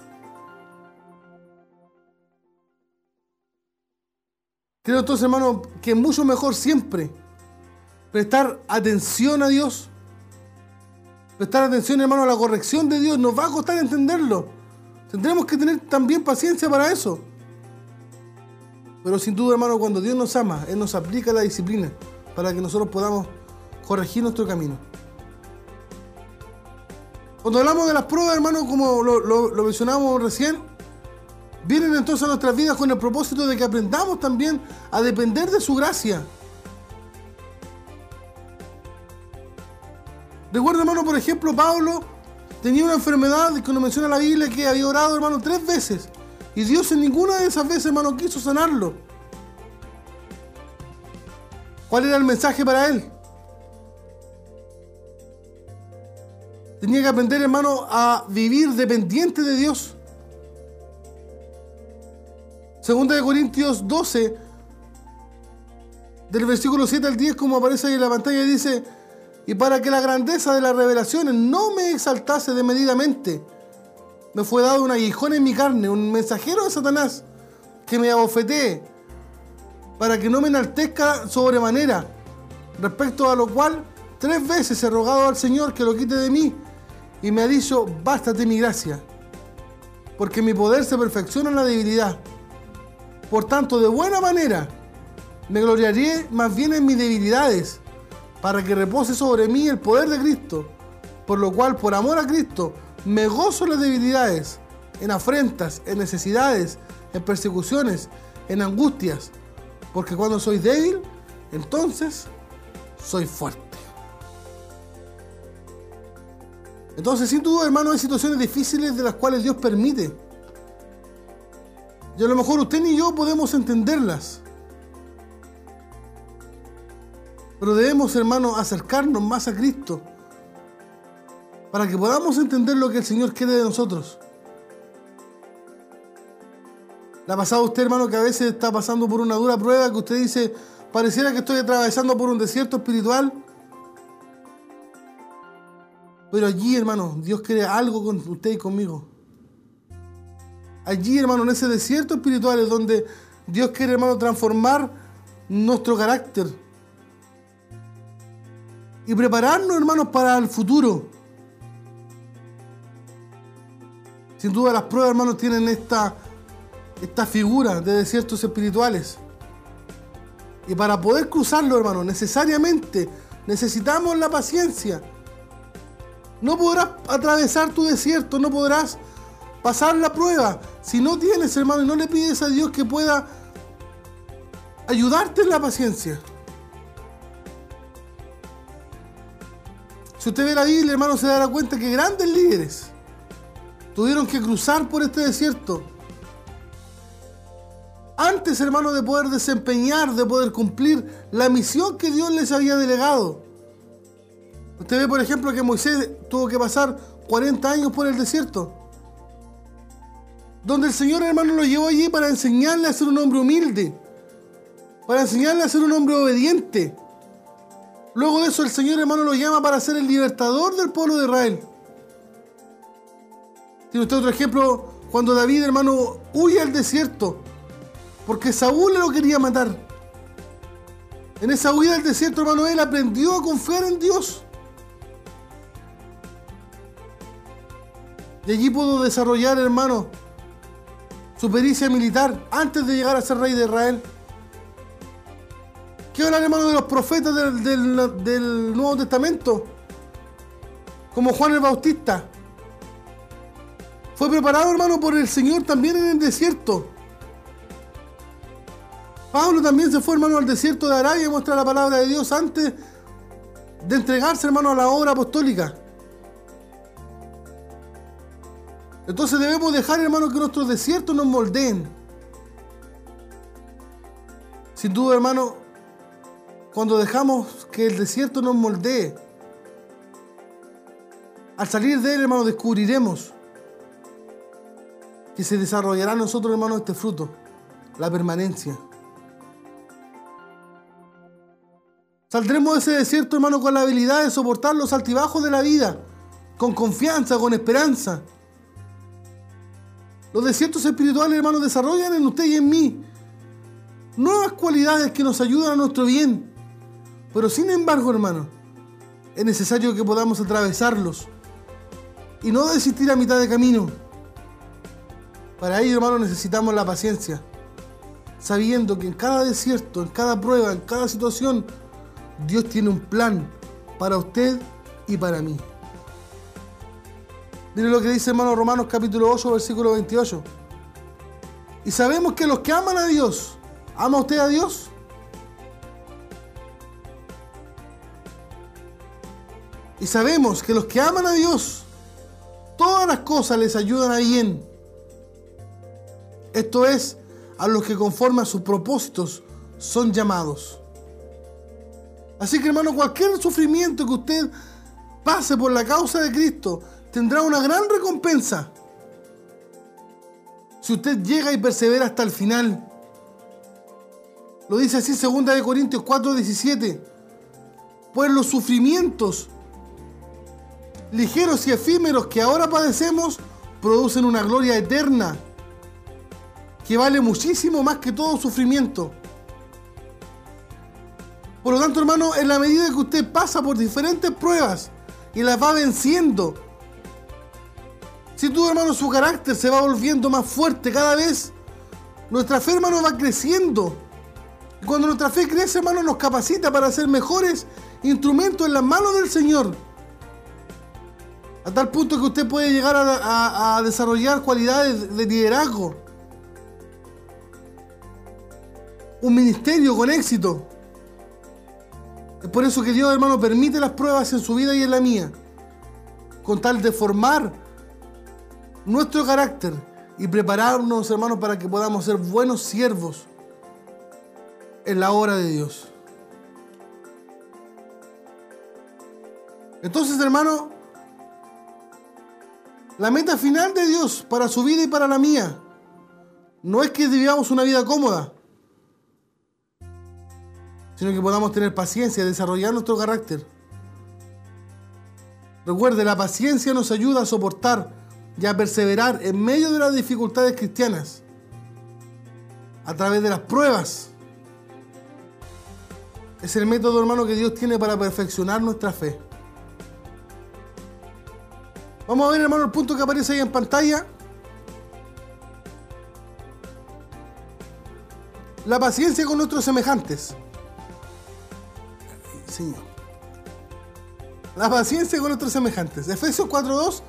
Creo entonces, hermano, que es mucho mejor siempre prestar atención a Dios. Prestar atención, hermano, a la corrección de Dios. Nos va a costar entenderlo. Tendremos que tener también paciencia para eso. Pero sin duda, hermano, cuando Dios nos ama, Él nos aplica la disciplina para que nosotros podamos corregir nuestro camino. Cuando hablamos de las pruebas, hermano, como lo, lo, mencionábamos recién, vienen entonces a nuestras vidas con el propósito de que aprendamos también a depender de su gracia. Recuerda, hermano, por ejemplo, Pablo tenía una enfermedad que nos menciona la Biblia que había orado, hermano, tres veces. Y Dios en ninguna de esas veces, hermano, quiso sanarlo. ¿Cuál era el mensaje para él? Tenía que aprender, hermano, a vivir dependiente de Dios. Segunda de Corintios 12, del versículo 7 al 10, como aparece ahí en la pantalla, dice, y para que la grandeza de las revelaciones no me exaltase desmedidamente, me fue dado un aguijón en mi carne, un mensajero de Satanás que me abofetee para que no me enaltezca sobremanera, respecto a lo cual tres veces he rogado al Señor que lo quite de mí y me ha dicho, bástate mi gracia, porque mi poder se perfecciona en la debilidad. Por tanto, de buena manera me gloriaré más bien en mis debilidades, para que repose sobre mí el poder de Cristo, por lo cual, por amor a Cristo, me gozo en las debilidades, en afrentas, en necesidades, en persecuciones, en angustias, porque cuando soy débil, entonces soy fuerte. Entonces, sin duda, hermano, hay situaciones difíciles de las cuales Dios permite. Y a lo mejor usted ni yo podemos entenderlas. Pero debemos, hermano, acercarnos más a Cristo para que podamos entender lo que el Señor quiere de nosotros. ¿Le ha pasado usted, hermano, que a veces está pasando por una dura prueba que usted dice, pareciera que estoy atravesando por un desierto espiritual? Pero allí, hermano, Dios quiere algo con usted y conmigo. Allí, hermano, en ese desierto espiritual es donde Dios quiere, hermano, transformar nuestro carácter. Y prepararnos, hermanos, para el futuro. Sin duda las pruebas, hermanos, tienen esta, esta figura de desiertos espirituales. Y para poder cruzarlo, hermano, necesariamente necesitamos la paciencia. No podrás atravesar tu desierto, no podrás pasar la prueba. Si no tienes, hermano, y no le pides a Dios que pueda ayudarte en la paciencia. Si usted ve la Biblia, hermano, se dará cuenta que grandes líderes tuvieron que cruzar por este desierto. Antes, hermano, de poder desempeñar, de poder cumplir la misión que Dios les había delegado. Usted ve, por ejemplo, que Moisés tuvo que pasar 40 años por el desierto. Donde el Señor, hermano, lo llevó allí para enseñarle a ser un hombre humilde. Para enseñarle a ser un hombre obediente. Luego de eso, el Señor, hermano, lo llama para ser el libertador del pueblo de Israel. Tiene usted otro ejemplo cuando David, hermano, huye al desierto porque Saúl lo quería matar. En esa huida al desierto, hermano, él aprendió a confiar en Dios. Y allí pudo desarrollar, hermano, su pericia militar antes de llegar a ser rey de Israel. ¿Qué hablar, hermano, de los profetas del, Nuevo Testamento? Como Juan el Bautista. Fue preparado, hermano, por el Señor también en el desierto. Pablo también se fue, hermano, al desierto de Arabia a mostrar la palabra de Dios antes de entregarse, hermano, a la obra apostólica. Entonces debemos dejar, hermano, que nuestros desiertos nos moldeen. Sin duda, hermano, cuando dejamos que el desierto nos moldee, al salir de él, hermano, descubriremos que se desarrollará en nosotros, hermano, este fruto, la permanencia. Saldremos de ese desierto, hermano, con la habilidad de soportar los altibajos de la vida, con confianza, con esperanza. Los desiertos espirituales, hermano, desarrollan en usted y en mí nuevas cualidades que nos ayudan a nuestro bien. Pero sin embargo, hermano, es necesario que podamos atravesarlos y no desistir a mitad de camino. Para ello, hermano, necesitamos la paciencia, sabiendo que en cada desierto, en cada prueba, en cada situación, Dios tiene un plan para usted y para mí. Mire lo que dice hermano Romanos capítulo 8, versículo 28. Y sabemos que los que aman a Dios, ¿ama usted a Dios? Y sabemos que los que aman a Dios, todas las cosas les ayudan a bien esto es, a los que conforme a sus propósitos son llamados. Así que hermano, cualquier sufrimiento que usted pase por la causa de Cristo tendrá una gran recompensa. Si usted llega y persevera hasta el final. Lo dice así 2 Corintios 4:17. Pues los sufrimientos ligeros y efímeros que ahora padecemos producen una gloria eterna que vale muchísimo más que todo sufrimiento. Por lo tanto, hermano, en la medida que usted pasa por diferentes pruebas y las va venciendo, si tú, hermano, su carácter se va volviendo más fuerte cada vez, nuestra fe, hermano, va creciendo. Y cuando nuestra fe crece, hermano, nos capacita para ser mejores instrumentos en las manos del Señor. A tal punto que usted puede llegar a, a desarrollar cualidades de liderazgo un ministerio con éxito. Es por eso que Dios, hermano, permite las pruebas en su vida y en la mía, con tal de formar nuestro carácter y prepararnos, hermanos, para que podamos ser buenos siervos en la obra de Dios. Entonces, hermano, la meta final de Dios para su vida y para la mía no es que vivamos una vida cómoda, sino que podamos tener paciencia, desarrollar nuestro carácter. Recuerde, la paciencia nos ayuda a soportar y a perseverar en medio de las dificultades cristianas, a través de las pruebas. Es el método, hermano, que Dios tiene para perfeccionar nuestra fe. Vamos a ver, hermano, el punto que aparece ahí en pantalla. La paciencia con nuestros semejantes. Señor. La paciencia con nuestros semejantes. Efesios 4.2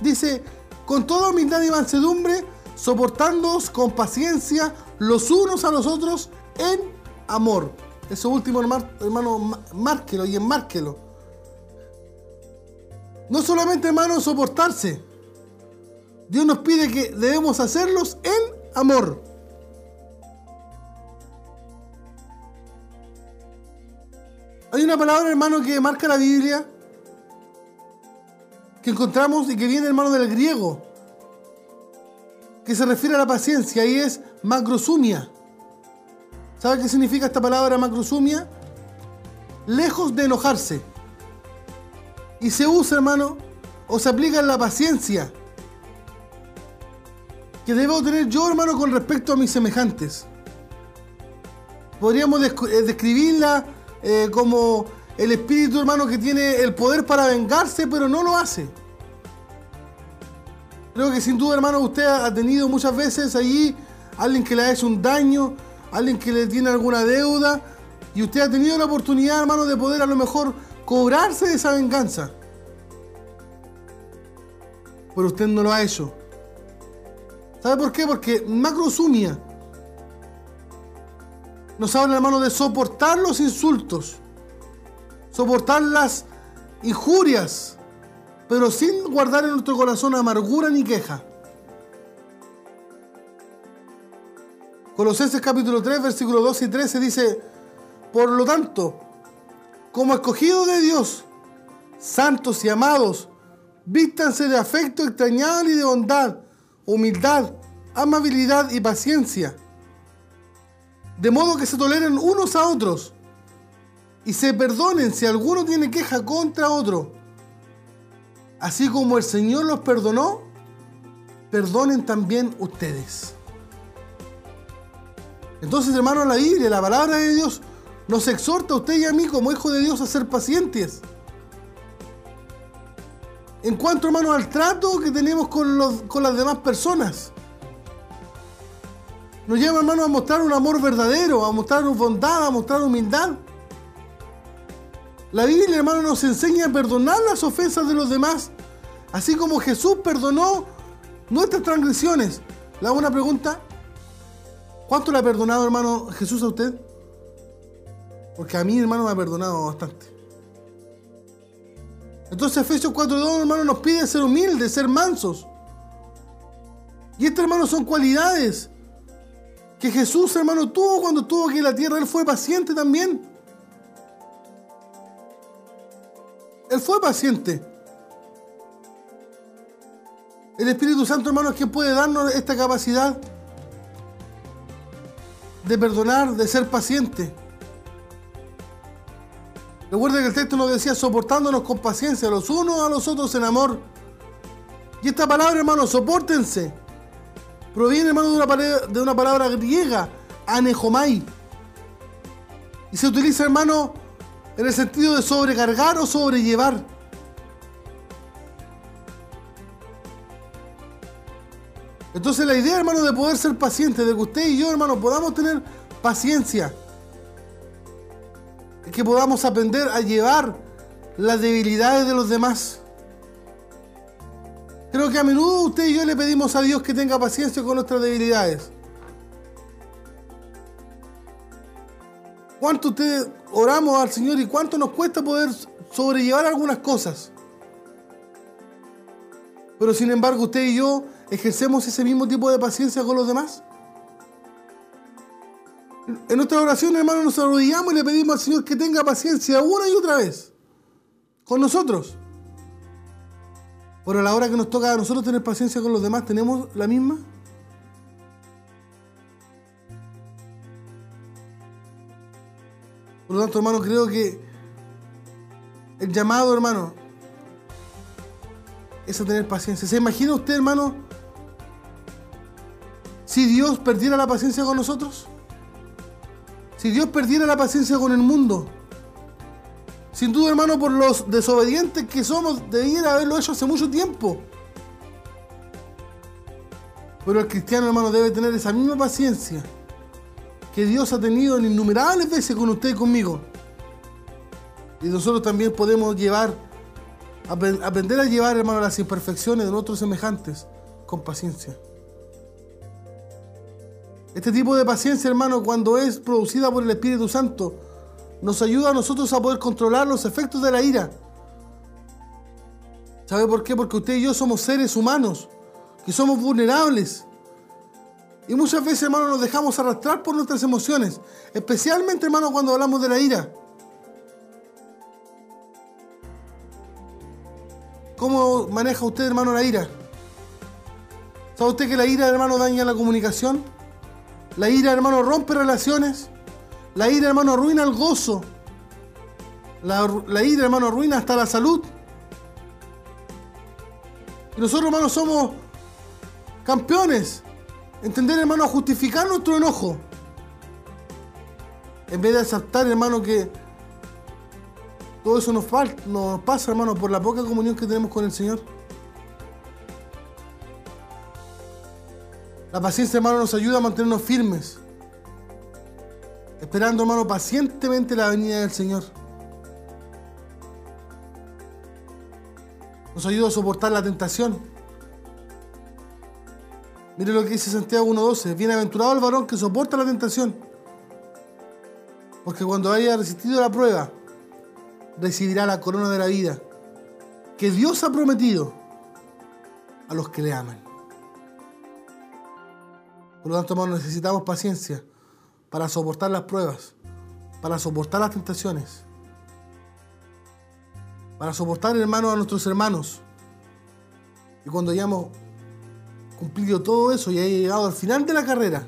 dice, con toda humildad y mansedumbre, soportándoos con paciencia los unos a los otros en amor. Eso último, hermano, márquelo y enmárquelo. No solamente, hermano, soportarse. Dios nos pide que debemos hacerlos en amor. Hay una palabra, hermano, que marca la Biblia, que encontramos y que viene, hermano, del griego, que se refiere a la paciencia y es macrosumia. ¿Sabe qué significa esta palabra macrosumia? Lejos de enojarse. Y se usa, hermano, o se aplica en la paciencia que debo tener yo, hermano, con respecto a mis semejantes. Podríamos eh, describirla eh, como el espíritu, hermano, que tiene el poder para vengarse, pero no lo hace. Creo que sin duda, hermano, usted ha tenido muchas veces allí alguien que le ha hecho un daño, alguien que le tiene alguna deuda, y usted ha tenido la oportunidad, hermano, de poder a lo mejor cobrarse de esa venganza. Pero usted no lo ha hecho. ¿Sabe por qué? Porque macrosumia nos habla, hermano, de soportar los insultos, soportar las injurias, pero sin guardar en nuestro corazón amargura ni queja. Colosenses capítulo 3, versículos 2 y 13 dice, por lo tanto, como escogidos de Dios, santos y amados, vístanse de afecto extrañable y de bondad, humildad, amabilidad y paciencia de modo que se toleren unos a otros y se perdonen si alguno tiene queja contra otro. Así como el Señor los perdonó, perdonen también ustedes. Entonces, hermano, la Biblia, la palabra de Dios, nos exhorta a usted y a mí como hijo de Dios a ser pacientes. En cuanto, hermano, al trato que tenemos con, con las demás personas. Nos lleva, hermano, a mostrar un amor verdadero, a mostrar bondad, a mostrar humildad. La Biblia, hermano, nos enseña a perdonar las ofensas de los demás, así como Jesús perdonó nuestras transgresiones. Le hago una pregunta. ¿Cuánto le ha perdonado, hermano, Jesús a usted? Porque a mí, hermano, me ha perdonado bastante. Entonces Efesios 4.2, hermano, nos pide ser humildes, ser mansos. Y estas, hermano, son cualidades que Jesús, hermano, tuvo cuando estuvo aquí en la tierra. Él fue paciente también. Él fue paciente. El Espíritu Santo, hermano, es quien puede darnos esta capacidad de perdonar, de ser paciente. Recuerda que el texto nos decía soportándonos con paciencia los unos a los otros en amor. Y esta palabra, hermano, soportense proviene, hermano, de una, palabra, de una palabra griega, anejomai. Y se utiliza, hermano, en el sentido de sobrecargar o sobrellevar. Entonces la idea, hermano, de poder ser paciente, de que usted y yo, hermano, podamos tener paciencia, es que podamos aprender a llevar las debilidades de los demás. Creo que a menudo usted y yo le pedimos a Dios que tenga paciencia con nuestras debilidades. ¿Cuánto usted oramos al Señor y cuánto nos cuesta poder sobrellevar algunas cosas? Pero sin embargo usted y yo ejercemos ese mismo tipo de paciencia con los demás. En nuestra oración, hermano, nos arrodillamos y le pedimos al Señor que tenga paciencia una y otra vez con nosotros. Pero a la hora que nos toca a nosotros tener paciencia con los demás, ¿tenemos la misma? Por lo tanto, hermano, creo que el llamado, hermano, es a tener paciencia. ¿Se imagina usted, hermano, si Dios perdiera la paciencia con nosotros? Si Dios perdiera la paciencia con el mundo, sin duda, hermano, por los desobedientes que somos, debiera haberlo hecho hace mucho tiempo. Pero el cristiano, hermano, debe tener esa misma paciencia que Dios ha tenido en innumerables veces con usted y conmigo. Y nosotros también podemos llevar, aprender a llevar, hermano, las imperfecciones de otros semejantes con paciencia. Este tipo de paciencia, hermano, cuando es producida por el Espíritu Santo, nos ayuda a nosotros a poder controlar los efectos de la ira. ¿Sabe por qué? Porque usted y yo somos seres humanos, que somos vulnerables. Y muchas veces, hermano, nos dejamos arrastrar por nuestras emociones, especialmente, hermano, cuando hablamos de la ira. ¿Cómo maneja usted, hermano, la ira? ¿Sabe usted que la ira, hermano, daña la comunicación? La ira, hermano, rompe relaciones. La ira, hermano, arruina el gozo. La, ira, hermano, arruina hasta la salud. Y nosotros, hermano, somos campeones. Entender, hermano, justificar nuestro enojo. En vez de aceptar, hermano, que todo eso nos, falta, nos pasa, hermano, por la poca comunión que tenemos con el Señor. La paciencia, hermano, nos ayuda a mantenernos firmes. Esperando, hermano, pacientemente la venida del Señor. Nos ayuda a soportar la tentación. Mire lo que dice Santiago 1.12. Bienaventurado el varón que soporta la tentación. Porque cuando haya resistido la prueba, recibirá la corona de la vida que Dios ha prometido a los que le aman. Por lo tanto, hermano, necesitamos paciencia para soportar las pruebas, para soportar las tentaciones, para soportar, hermano, a nuestros hermanos. Y cuando hayamos cumplido todo eso y haya llegado al final de la carrera,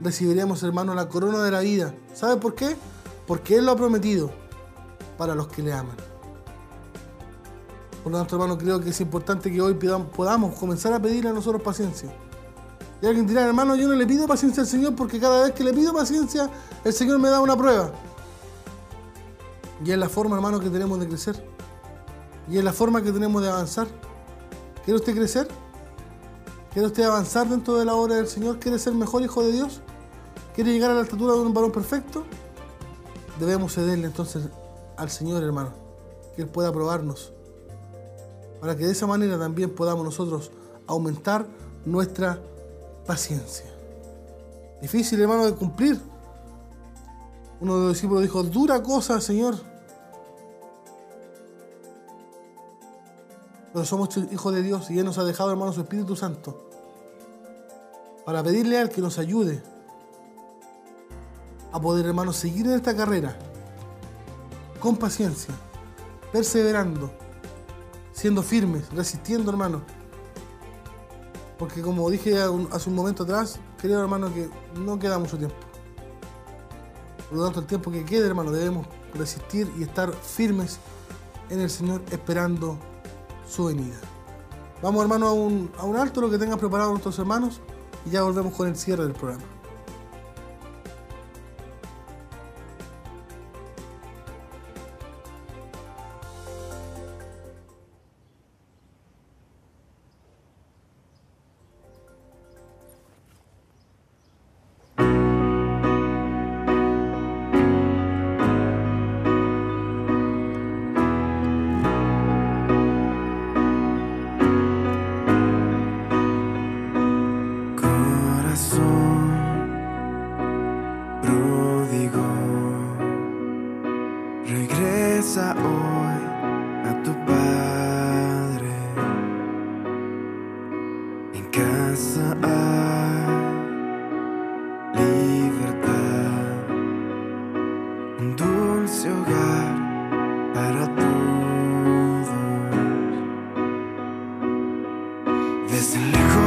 recibiremos, hermano, la corona de la vida. ¿Sabe por qué? Porque Él lo ha prometido para los que le aman. Por lo tanto, hermano, creo que es importante que hoy podamos comenzar a pedirle a nosotros paciencia. Y alguien dirá, hermano, yo no le pido paciencia al Señor porque cada vez que le pido paciencia, el Señor me da una prueba. Y es la forma, hermano, que tenemos de crecer. Y es la forma que tenemos de avanzar. ¿Quiere usted crecer? ¿Quiere usted avanzar dentro de la obra del Señor? ¿Quiere ser mejor hijo de Dios? ¿Quiere llegar a la estatura de un varón perfecto? Debemos cederle entonces al Señor, hermano, que Él pueda aprobarnos. Para que de esa manera también podamos nosotros aumentar nuestra paciencia. Difícil, hermano, de cumplir. Uno de los discípulos dijo, dura cosa, Señor. Pero somos hijos de Dios y Él nos ha dejado, hermano, su Espíritu Santo. Para pedirle a Él que nos ayude a poder, hermano, seguir en esta carrera con paciencia, perseverando, siendo firmes, resistiendo, hermano porque como dije hace un momento atrás, querido hermano, que no queda mucho tiempo. Por lo tanto, el tiempo que quede, hermano, debemos resistir y estar firmes en el Señor esperando su venida. Vamos, hermano, a un, a un alto lo que tengan preparado nuestros hermanos y ya volvemos con el cierre del programa.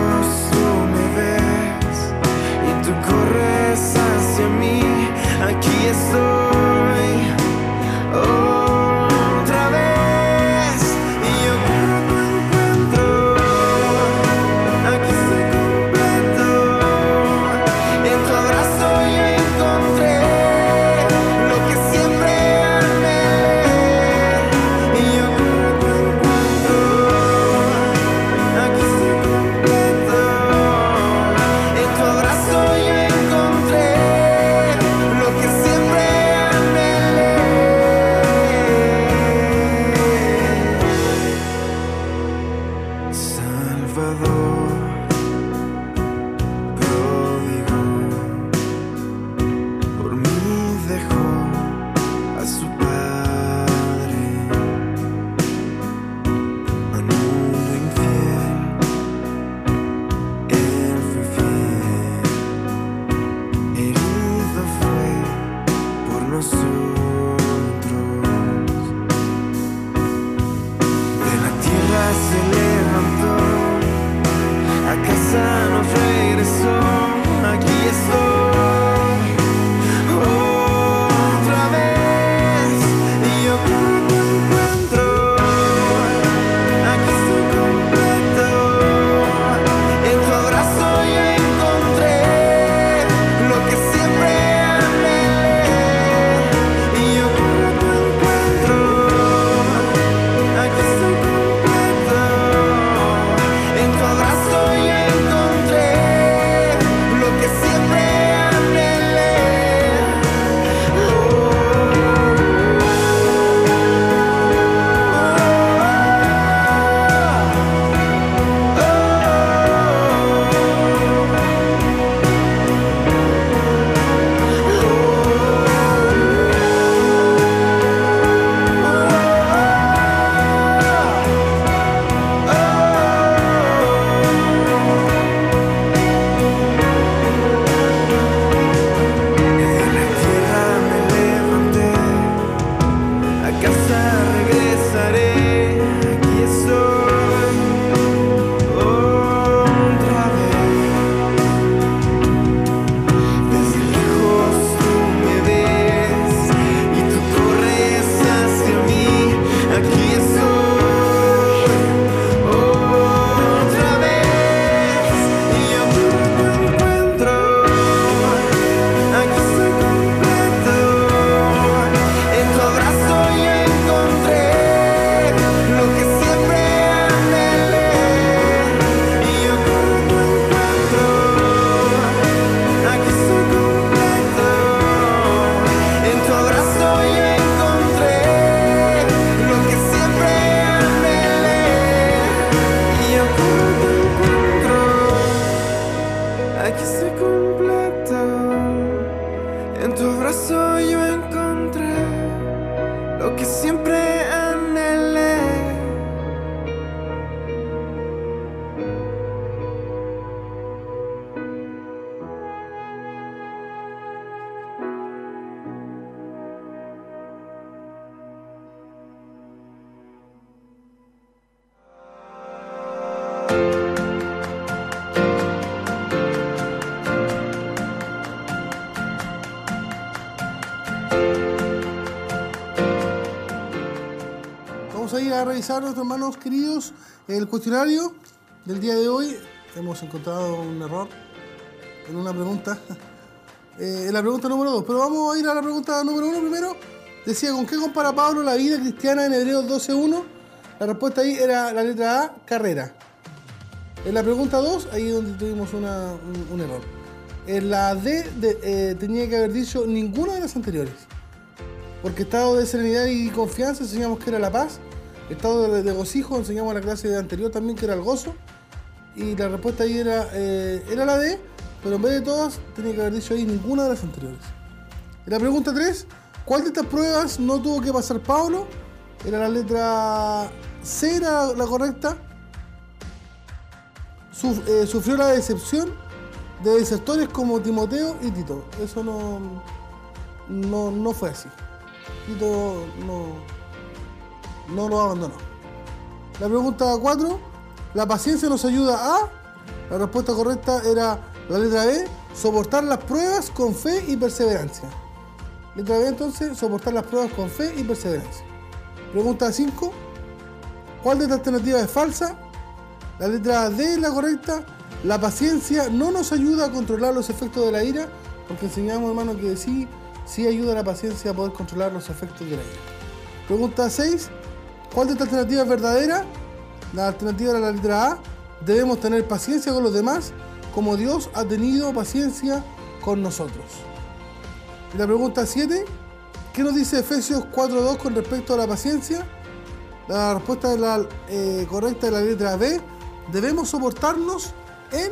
close. Cuestionario del día de hoy. Hemos encontrado un error en una pregunta, eh, en la pregunta número 2. Pero vamos a ir a la pregunta número 1 primero. Decía, ¿con qué compara Pablo la vida cristiana en Hebreos 12.1? La respuesta ahí era la letra A, carrera. En la pregunta 2, ahí donde tuvimos un, error. En la D eh, tenía que haber dicho ninguna de las anteriores. Porque estado de serenidad y confianza enseñamos que era la paz Estado de, gocijo, enseñamos la clase anterior también que era el gozo. Y la respuesta ahí era, eh, era la D, pero en vez de todas, tenía que haber dicho ahí ninguna de las anteriores. la pregunta 3, ¿cuál de estas pruebas no tuvo que pasar Pablo? Era la letra C, era la correcta. Eh, sufrió la decepción de desertores como Timoteo y Tito. Eso no, no, no fue así. Tito no, no lo abandonó. La pregunta 4, ¿la paciencia nos ayuda a? La respuesta correcta era la letra B, soportar las pruebas con fe y perseverancia. Letra B entonces, soportar las pruebas con fe y perseverancia. Pregunta 5, ¿cuál de estas alternativas es falsa? La letra D es la correcta. La paciencia no nos ayuda a controlar los efectos de la ira, porque enseñamos, hermano, que sí, sí ayuda a la paciencia a poder controlar los efectos de la ira. Pregunta 6. ¿Cuál de estas alternativas es verdadera? La alternativa era la letra A. Debemos tener paciencia con los demás como Dios ha tenido paciencia con nosotros. La pregunta 7. ¿Qué nos dice Efesios 4.2 con respecto a la paciencia? La respuesta es la, eh, correcta de la letra B. Debemos soportarnos en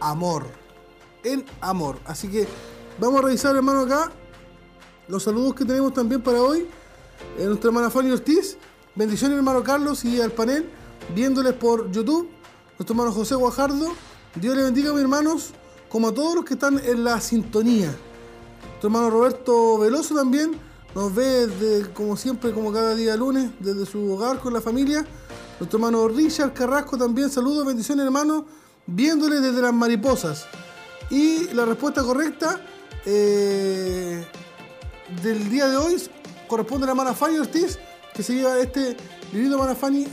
amor. En amor. Así que vamos a revisar, hermano, acá los saludos que tenemos también para hoy. En nuestra hermana Fanny Ortiz Bendiciones hermano Carlos y al panel, viéndoles por YouTube. Nuestro hermano José Guajardo. Dios le bendiga mis hermanos, como a todos los que están en la sintonía. Nuestro hermano Roberto Veloso también nos ve como siempre, como cada día lunes, desde su hogar con la familia. Nuestro hermano Richard Carrasco también, saludos, bendiciones hermano, viéndole desde las mariposas. Y la respuesta correcta eh, del día de hoy corresponde a la hermana Fanny Ortiz que se lleva este librito Manafani.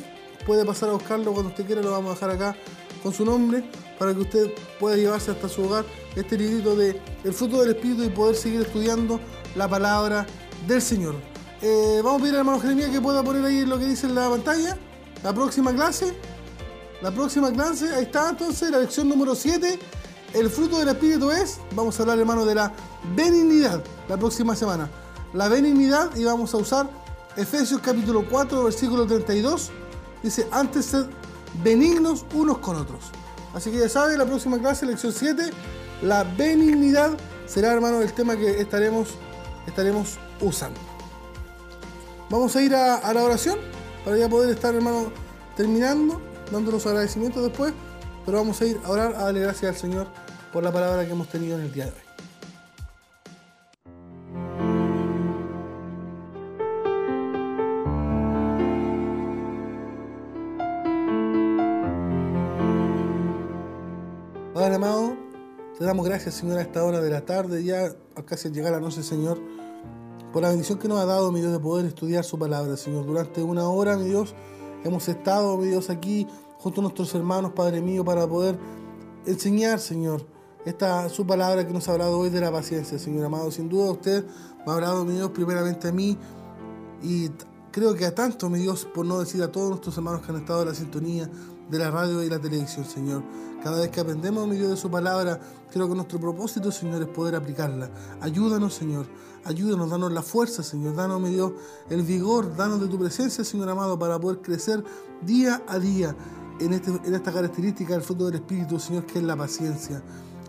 Puede pasar a buscarlo cuando usted quiera, lo vamos a dejar acá con su nombre para que usted pueda llevarse hasta su hogar este librito de El fruto del Espíritu y poder seguir estudiando la palabra del Señor. Eh, vamos a pedir al hermano Jeremías que pueda poner ahí lo que dice en la pantalla. La próxima clase. La próxima clase, ahí está entonces, la lección número 7. El fruto del Espíritu es, vamos a hablar hermano de la benignidad la próxima semana. La benignidad y vamos a usar Efesios capítulo 4, versículo 32, dice, antes sed benignos unos con otros. Así que ya sabe, la próxima clase, lección 7, la benignidad será, hermano, el tema que estaremos, estaremos usando. Vamos a ir a, la oración para ya poder estar, hermano, terminando, dando los agradecimientos después, pero vamos a ir a orar, a darle gracias al Señor por la palabra que hemos tenido en el día de hoy. Amado, te damos gracias, Señor, a esta hora de la tarde, ya casi al llegar la noche, Señor, por la bendición que nos ha dado, mi Dios, de poder estudiar su palabra, Señor. Durante una hora, mi Dios, hemos estado, mi Dios, aquí junto a nuestros hermanos, Padre mío, para poder enseñar, Señor, esta su palabra que nos ha hablado hoy de la paciencia, Señor amado. Sin duda usted me ha hablado, mi Dios, primeramente a mí y creo que a tanto, mi Dios, por no decir a todos nuestros hermanos que han estado en la sintonía de la radio y la televisión, Señor. Cada vez que aprendemos, mi Dios, de su palabra, creo que nuestro propósito, Señor, es poder aplicarla. Ayúdanos, Señor. Ayúdanos, danos la fuerza, Señor. Danos, mi Dios, el vigor, danos de tu presencia, Señor amado, para poder crecer día a día en, este, en esta característica del fruto del Espíritu, Señor, que es la paciencia.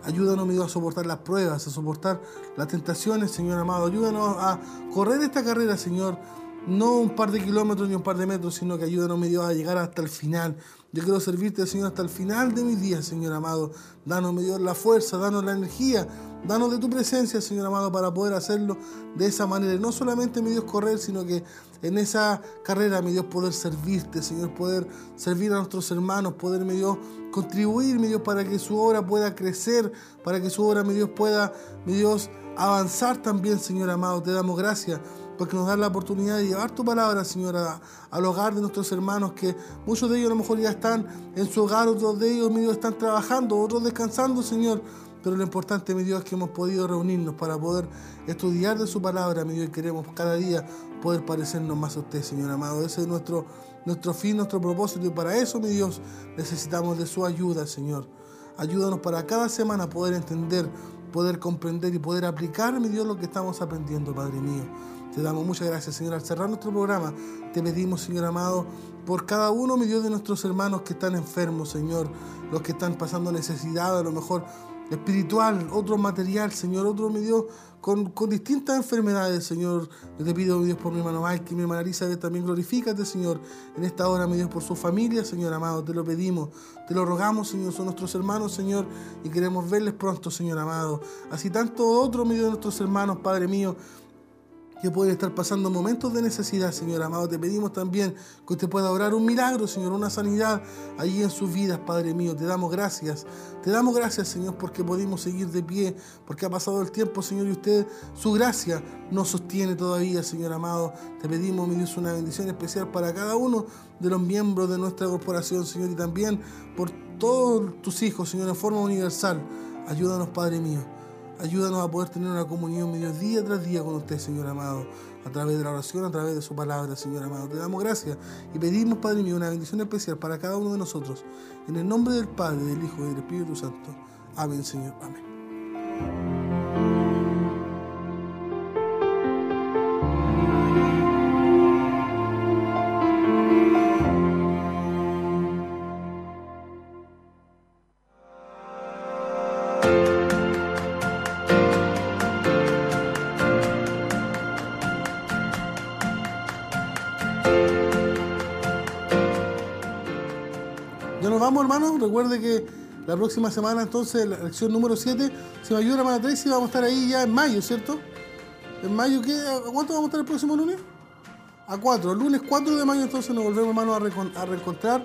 Ayúdanos, mi Dios, a soportar las pruebas, a soportar las tentaciones, Señor amado. Ayúdanos a correr esta carrera, Señor. No un par de kilómetros ni un par de metros, sino que ayúdanos, mi Dios, a llegar hasta el final. Yo quiero servirte, Señor, hasta el final de mis días, Señor amado. Danos, mi Dios, la fuerza, danos la energía, danos de tu presencia, Señor amado, para poder hacerlo de esa manera. no solamente, mi Dios, correr, sino que en esa carrera, mi Dios, poder servirte, Señor, poder servir a nuestros hermanos, poder, mi Dios, contribuir, mi Dios, para que su obra pueda crecer, para que su obra, mi Dios, pueda, mi Dios, avanzar también, Señor amado. Te damos gracias porque nos da la oportunidad de llevar tu palabra, Señor, al hogar de nuestros hermanos, que muchos de ellos a lo mejor ya están en su hogar, otros de ellos, mi Dios, están trabajando, otros descansando, Señor. Pero lo importante, mi Dios, es que hemos podido reunirnos para poder estudiar de su palabra, mi Dios, y queremos cada día poder parecernos más a usted, Señor amado. Ese es nuestro, nuestro fin, nuestro propósito, y para eso, mi Dios, necesitamos de su ayuda, Señor. Ayúdanos para cada semana poder entender, poder comprender y poder aplicar, mi Dios, lo que estamos aprendiendo, Padre mío. Te damos muchas gracias, Señor. Al cerrar nuestro programa, te pedimos, Señor amado, por cada uno, mi Dios, de nuestros hermanos que están enfermos, Señor, los que están pasando necesidad, a lo mejor espiritual, otro material, Señor, otro, mi Dios, con, con distintas enfermedades, Señor. Yo te pido, mi Dios, por mi hermano Mike y mi hermana Elizabeth, también glorifícate, Señor, en esta hora, mi Dios, por su familia, Señor amado. Te lo pedimos, te lo rogamos, Señor. Son nuestros hermanos, Señor, y queremos verles pronto, Señor amado. Así tanto otro, mi Dios, de nuestros hermanos, Padre mío, que pueden estar pasando momentos de necesidad, Señor amado. Te pedimos también que usted pueda orar un milagro, Señor, una sanidad allí en sus vidas, Padre mío. Te damos gracias. Te damos gracias, Señor, porque pudimos seguir de pie, porque ha pasado el tiempo, Señor, y usted, su gracia nos sostiene todavía, Señor amado. Te pedimos, mi Dios, una bendición especial para cada uno de los miembros de nuestra corporación, Señor, y también por todos tus hijos, Señor, en forma universal. Ayúdanos, Padre mío. Ayúdanos a poder tener una comunión, mi Dios, día tras día con usted, Señor amado, a través de la oración, a través de su palabra, Señor amado. Te damos gracias y pedimos, Padre mío, una bendición especial para cada uno de nosotros. En el nombre del Padre, del Hijo y del Espíritu Santo. Amén, Señor. Amén. Recuerde que la próxima semana, entonces, la lección número 7, si me ayuda hermana Tracy, vamos a estar ahí ya en mayo, ¿cierto? ¿En mayo qué? ¿A cuánto vamos a estar el próximo lunes? A 4. El lunes 4 de mayo, entonces, nos volvemos, hermano, a, reencontrar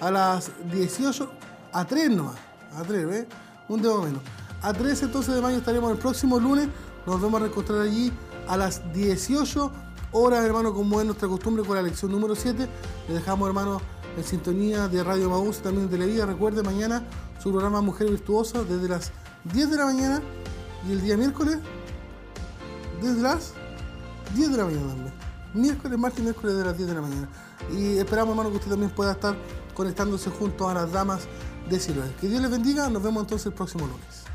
a las 18, a 3 nomás. A 3, ¿ves? Un dedo menos. A 3 entonces de mayo estaremos el próximo lunes. Nos vamos a reencontrar allí a las 18 horas, hermano, como es nuestra costumbre con la lección número 7. Le dejamos, hermano, en sintonía de Radio Maús, también de Televida. Recuerde mañana su programa Mujer Virtuosa desde las 10 de la mañana y el día miércoles desde las 10 de la mañana también. Miércoles, martes y miércoles de las 10 de la mañana. Y esperamos, hermano, que usted también pueda estar conectándose junto a las damas de Silver. Que Dios les bendiga. Nos vemos entonces el próximo lunes.